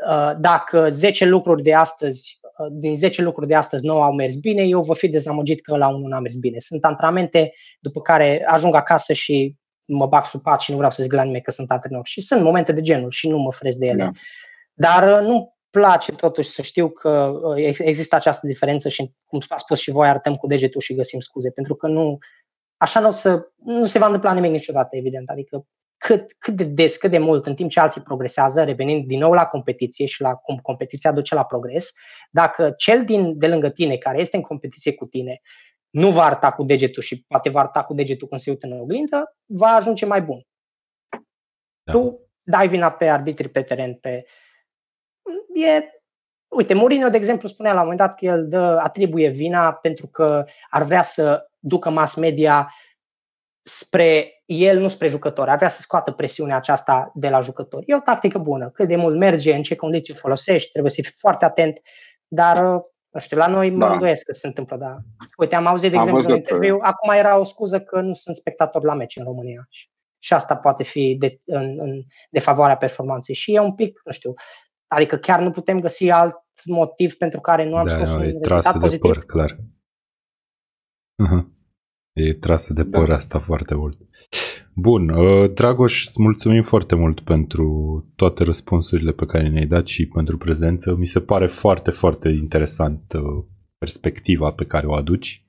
Uh, dacă 10 lucruri de astăzi, uh, din 10 lucruri de astăzi nu au mers bine, eu vă fi dezamăgit că la unul n-a mers bine. Sunt antrenamente după care ajung acasă și mă bag sub pat și nu vreau să zic la nimeni că sunt antrenor. Și sunt momente de genul și nu mă frez de ele. Da. Dar uh, nu place totuși să știu că există această diferență și, cum a spus și voi, arătăm cu degetul și găsim scuze, pentru că nu, așa nu, o să, nu se va întâmpla nimic niciodată, evident. Adică cât, cât de des, cât de mult, în timp ce alții progresează, revenind din nou la competiție și la cum competiția duce la progres, dacă cel din, de lângă tine, care este în competiție cu tine, nu va arăta cu degetul și poate va arăta cu degetul când se uită în oglindă, va ajunge mai bun. Da. Tu dai vina pe arbitri pe teren, pe... E... Uite, Mourinho, de exemplu, spunea la un moment dat că el dă, atribuie vina pentru că ar vrea să ducă mass media spre el, nu spre jucător. Ar vrea să scoată presiunea aceasta de la jucători. E o tactică bună. Cât de mult merge, în ce condiții folosești, trebuie să fii foarte atent. Dar, nu știu, la noi da. mă îndoiesc că se întâmplă, da. Uite, am auzit, de am exemplu, în interviu, acum era o scuză că nu sunt spectator la meci în România. Și asta poate fi de, în, în, de favoarea performanței. Și e un pic, nu știu, adică chiar nu putem găsi alt motiv pentru care nu am da, scos un rezultat pozitiv. Păr, clar. Uh-huh. E trasă de păr da. asta foarte mult. Bun, uh, Dragoș, îți mulțumim foarte mult pentru toate răspunsurile pe care ne-ai dat și pentru prezență. Mi se pare foarte, foarte interesant uh, perspectiva pe care o aduci.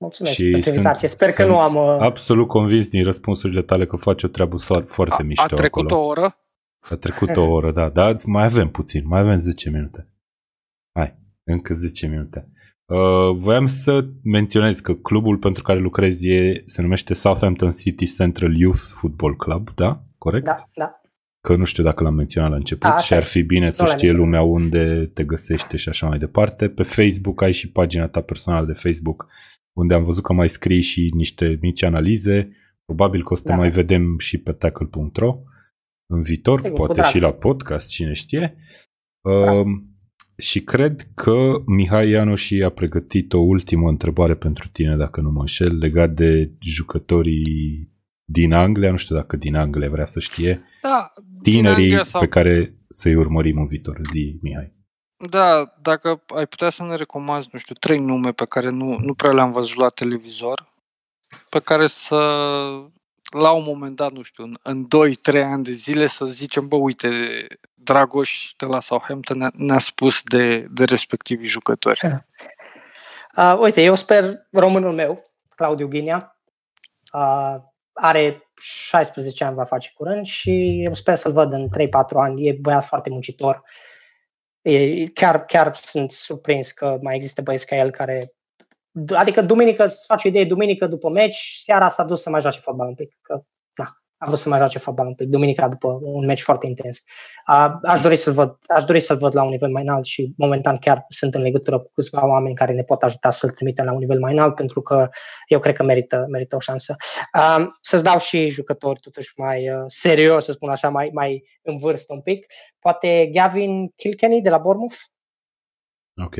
Mulțumesc și pentru invitație. Sper că nu am... Uh... absolut convins din răspunsurile tale că faci o treabă foarte a, mișto A trecut acolo. o oră? A trecut o oră, da. Dar mai avem puțin, mai avem 10 minute. Hai, încă 10 minute. Uh, voiam să menționez că clubul pentru care lucrez e, se numește Southampton City Central Youth Football Club, da? Corect? Da, da. Că nu știu dacă l-am menționat la început da, și ar fi bine să știe lumea unde te găsește și așa mai departe. Pe Facebook ai și pagina ta personală de Facebook unde am văzut că mai scrii și niște mici analize. Probabil că o să te da. mai vedem și pe tackle.ro în viitor, Sigur, poate și la podcast, cine știe. Uh, și cred că Mihai Ianoși a pregătit o ultimă întrebare pentru tine, dacă nu mă înșel, legat de jucătorii din Anglia, nu știu dacă din Anglia vrea să știe, da, tinerii sau... pe care să-i urmărim în viitor. Zi, Mihai. Da, dacă ai putea să ne recomanzi, nu știu, trei nume pe care nu, nu prea le-am văzut la televizor, pe care să, la un moment dat, nu știu, în, în 2-3 ani de zile să zicem, bă, uite, Dragoș de la Southampton ne-a, ne-a spus de, de respectivii jucători. Uh, uite, eu sper românul meu, Claudiu Ghinea, uh, are 16 ani va face curând și eu sper să-l văd în 3-4 ani. E băiat foarte muncitor. E, chiar, chiar sunt surprins că mai există băieți ca el care Adică duminică, să faci o idee, duminică după meci, seara s-a dus să mai joace fotbal un pic. Că, na, a vrut să mai joace fotbal un pic, duminica după un meci foarte intens. Aș dori să-l văd, aș dori să-l văd la un nivel mai înalt și momentan chiar sunt în legătură cu câțiva oameni care ne pot ajuta să-l trimitem la un nivel mai înalt pentru că eu cred că merită, merită o șansă. Să-ți dau și jucători totuși mai uh, serios, să spun așa, mai, mai în vârstă un pic. Poate Gavin Kilkenny de la Bournemouth? Ok.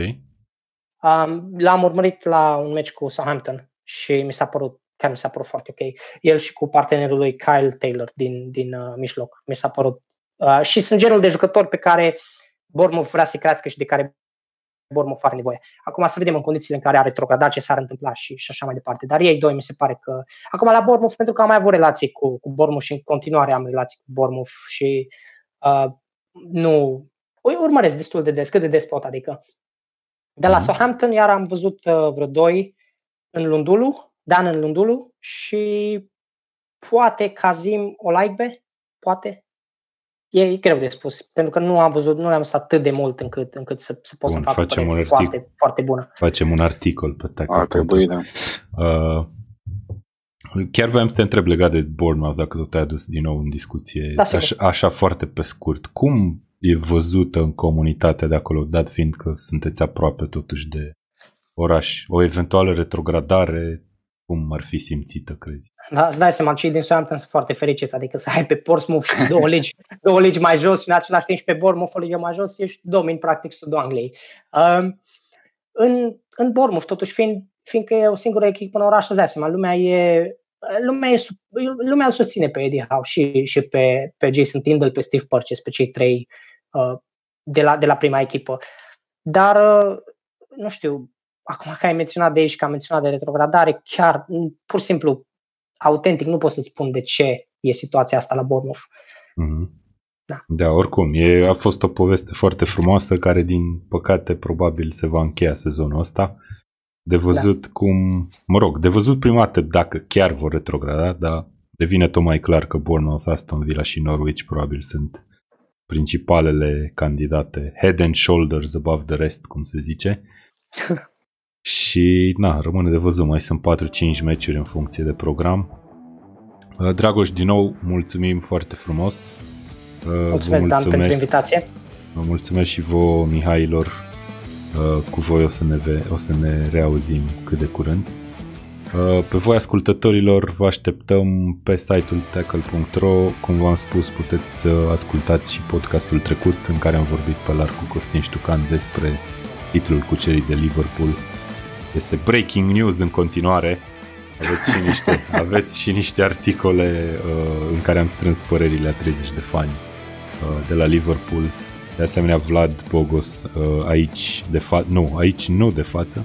Um, l-am urmărit la un meci cu Southampton și mi s-a părut chiar mi s-a părut foarte ok. El și cu partenerul lui Kyle Taylor din, din uh, mijloc. Mi s-a părut. Uh, și sunt genul de jucători pe care Bournemouth vrea să crească și de care Bournemouth are nevoie. Acum să vedem în condițiile în care are retrogradat ce s-ar întâmpla și, și așa mai departe. Dar ei doi mi se pare că... Acum la Bournemouth, pentru că am mai avut relații cu, cu Bournemouth și în continuare am relații cu Bournemouth și uh, nu... Urmăresc destul de des, cât de des pot, adică. De la mhm. Southampton iar am văzut uh, vreo doi în Lundulu, Dan în Lundulu și poate Kazim Olaigbe, poate, e greu de spus, pentru că nu am văzut, nu le-am stat atât de mult încât, încât să, să pot să fac facem un artic- foarte, foarte bună. Facem un articol pe Tackle. Ar trebui, da. Uh, chiar voiam să te întreb legat de Bournemouth, dacă tot ai adus din nou în discuție, da, așa, așa foarte pe scurt. Cum e văzută în comunitatea de acolo, dat fiind că sunteți aproape totuși de oraș? O eventuală retrogradare, cum ar fi simțită, crezi? Da, îți dai seama, cei din Southampton sunt foarte fericiți, adică să ai pe Portsmouth două legi, două legi mai jos și în același timp și pe Bournemouth o ligă mai jos, ești domin practic sud Angliei. Um, în, în Bournemouth, totuși, fiind, fiindcă e o singură echipă în oraș, îți dai seama, lumea e lumea, e, lumea îl susține pe Eddie Howe și, și pe, pe Jason Tindall, pe Steve Purchase, pe cei trei uh, de, la, de la prima echipă. Dar, uh, nu știu, acum că ai menționat de aici, că am menționat de retrogradare, chiar, pur și simplu, autentic, nu pot să-ți spun de ce e situația asta la Bournemouth. Mm-hmm. Da. da, oricum, e, a fost o poveste foarte frumoasă care, din păcate, probabil se va încheia sezonul ăsta. De văzut da. cum, mă rog, de văzut prima dată dacă chiar vor retrograda, dar devine tot mai clar că Bournemouth, Aston Villa și Norwich probabil sunt principalele candidate, head and shoulders above the rest, cum se zice. Și, na, rămâne de văzut, mai sunt 4-5 meciuri în funcție de program. Uh, Dragoș, din nou, mulțumim foarte frumos. Uh, mulțumesc, Dan, pentru invitație. Vă mulțumesc și vouă, Mihailor. Uh, cu voi o să ne, ve- o să ne reauzim cât de curând. Pe voi, ascultătorilor, vă așteptăm pe site-ul tackle.ro. Cum v-am spus, puteți să ascultați și podcastul trecut în care am vorbit pe larg cu Costin Ștucan despre titlul cucerit de Liverpool este breaking news în continuare. Aveți și niște, aveți și niște articole uh, în care am strâns părerile a 30 de fani uh, de la Liverpool. De asemenea, Vlad Bogos uh, aici de fa- nu, aici nu de față,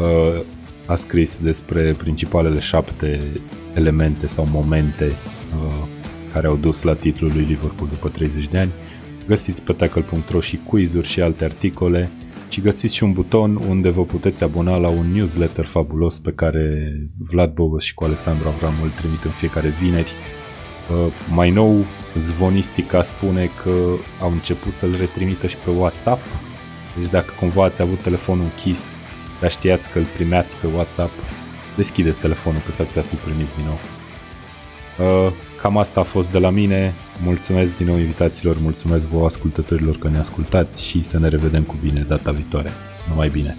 uh, a scris despre principalele șapte elemente sau momente uh, care au dus la titlul lui Liverpool după 30 de ani. Găsiți pe tackle.ro și quizuri și alte articole ci găsiți și un buton unde vă puteți abona la un newsletter fabulos pe care Vlad Bobos și cu Alexandru Avram îl trimit în fiecare vineri. Uh, mai nou, Zvonistica spune că au început să-l retrimită și pe WhatsApp, deci dacă cumva ați avut telefonul închis, dar știați că îl primeați pe WhatsApp, deschideți telefonul că s-ar putea să-l primiți din nou. Uh, cam asta a fost de la mine. Mulțumesc din nou invitațiilor, mulțumesc vouă ascultătorilor că ne ascultați și să ne revedem cu bine data viitoare. Numai bine!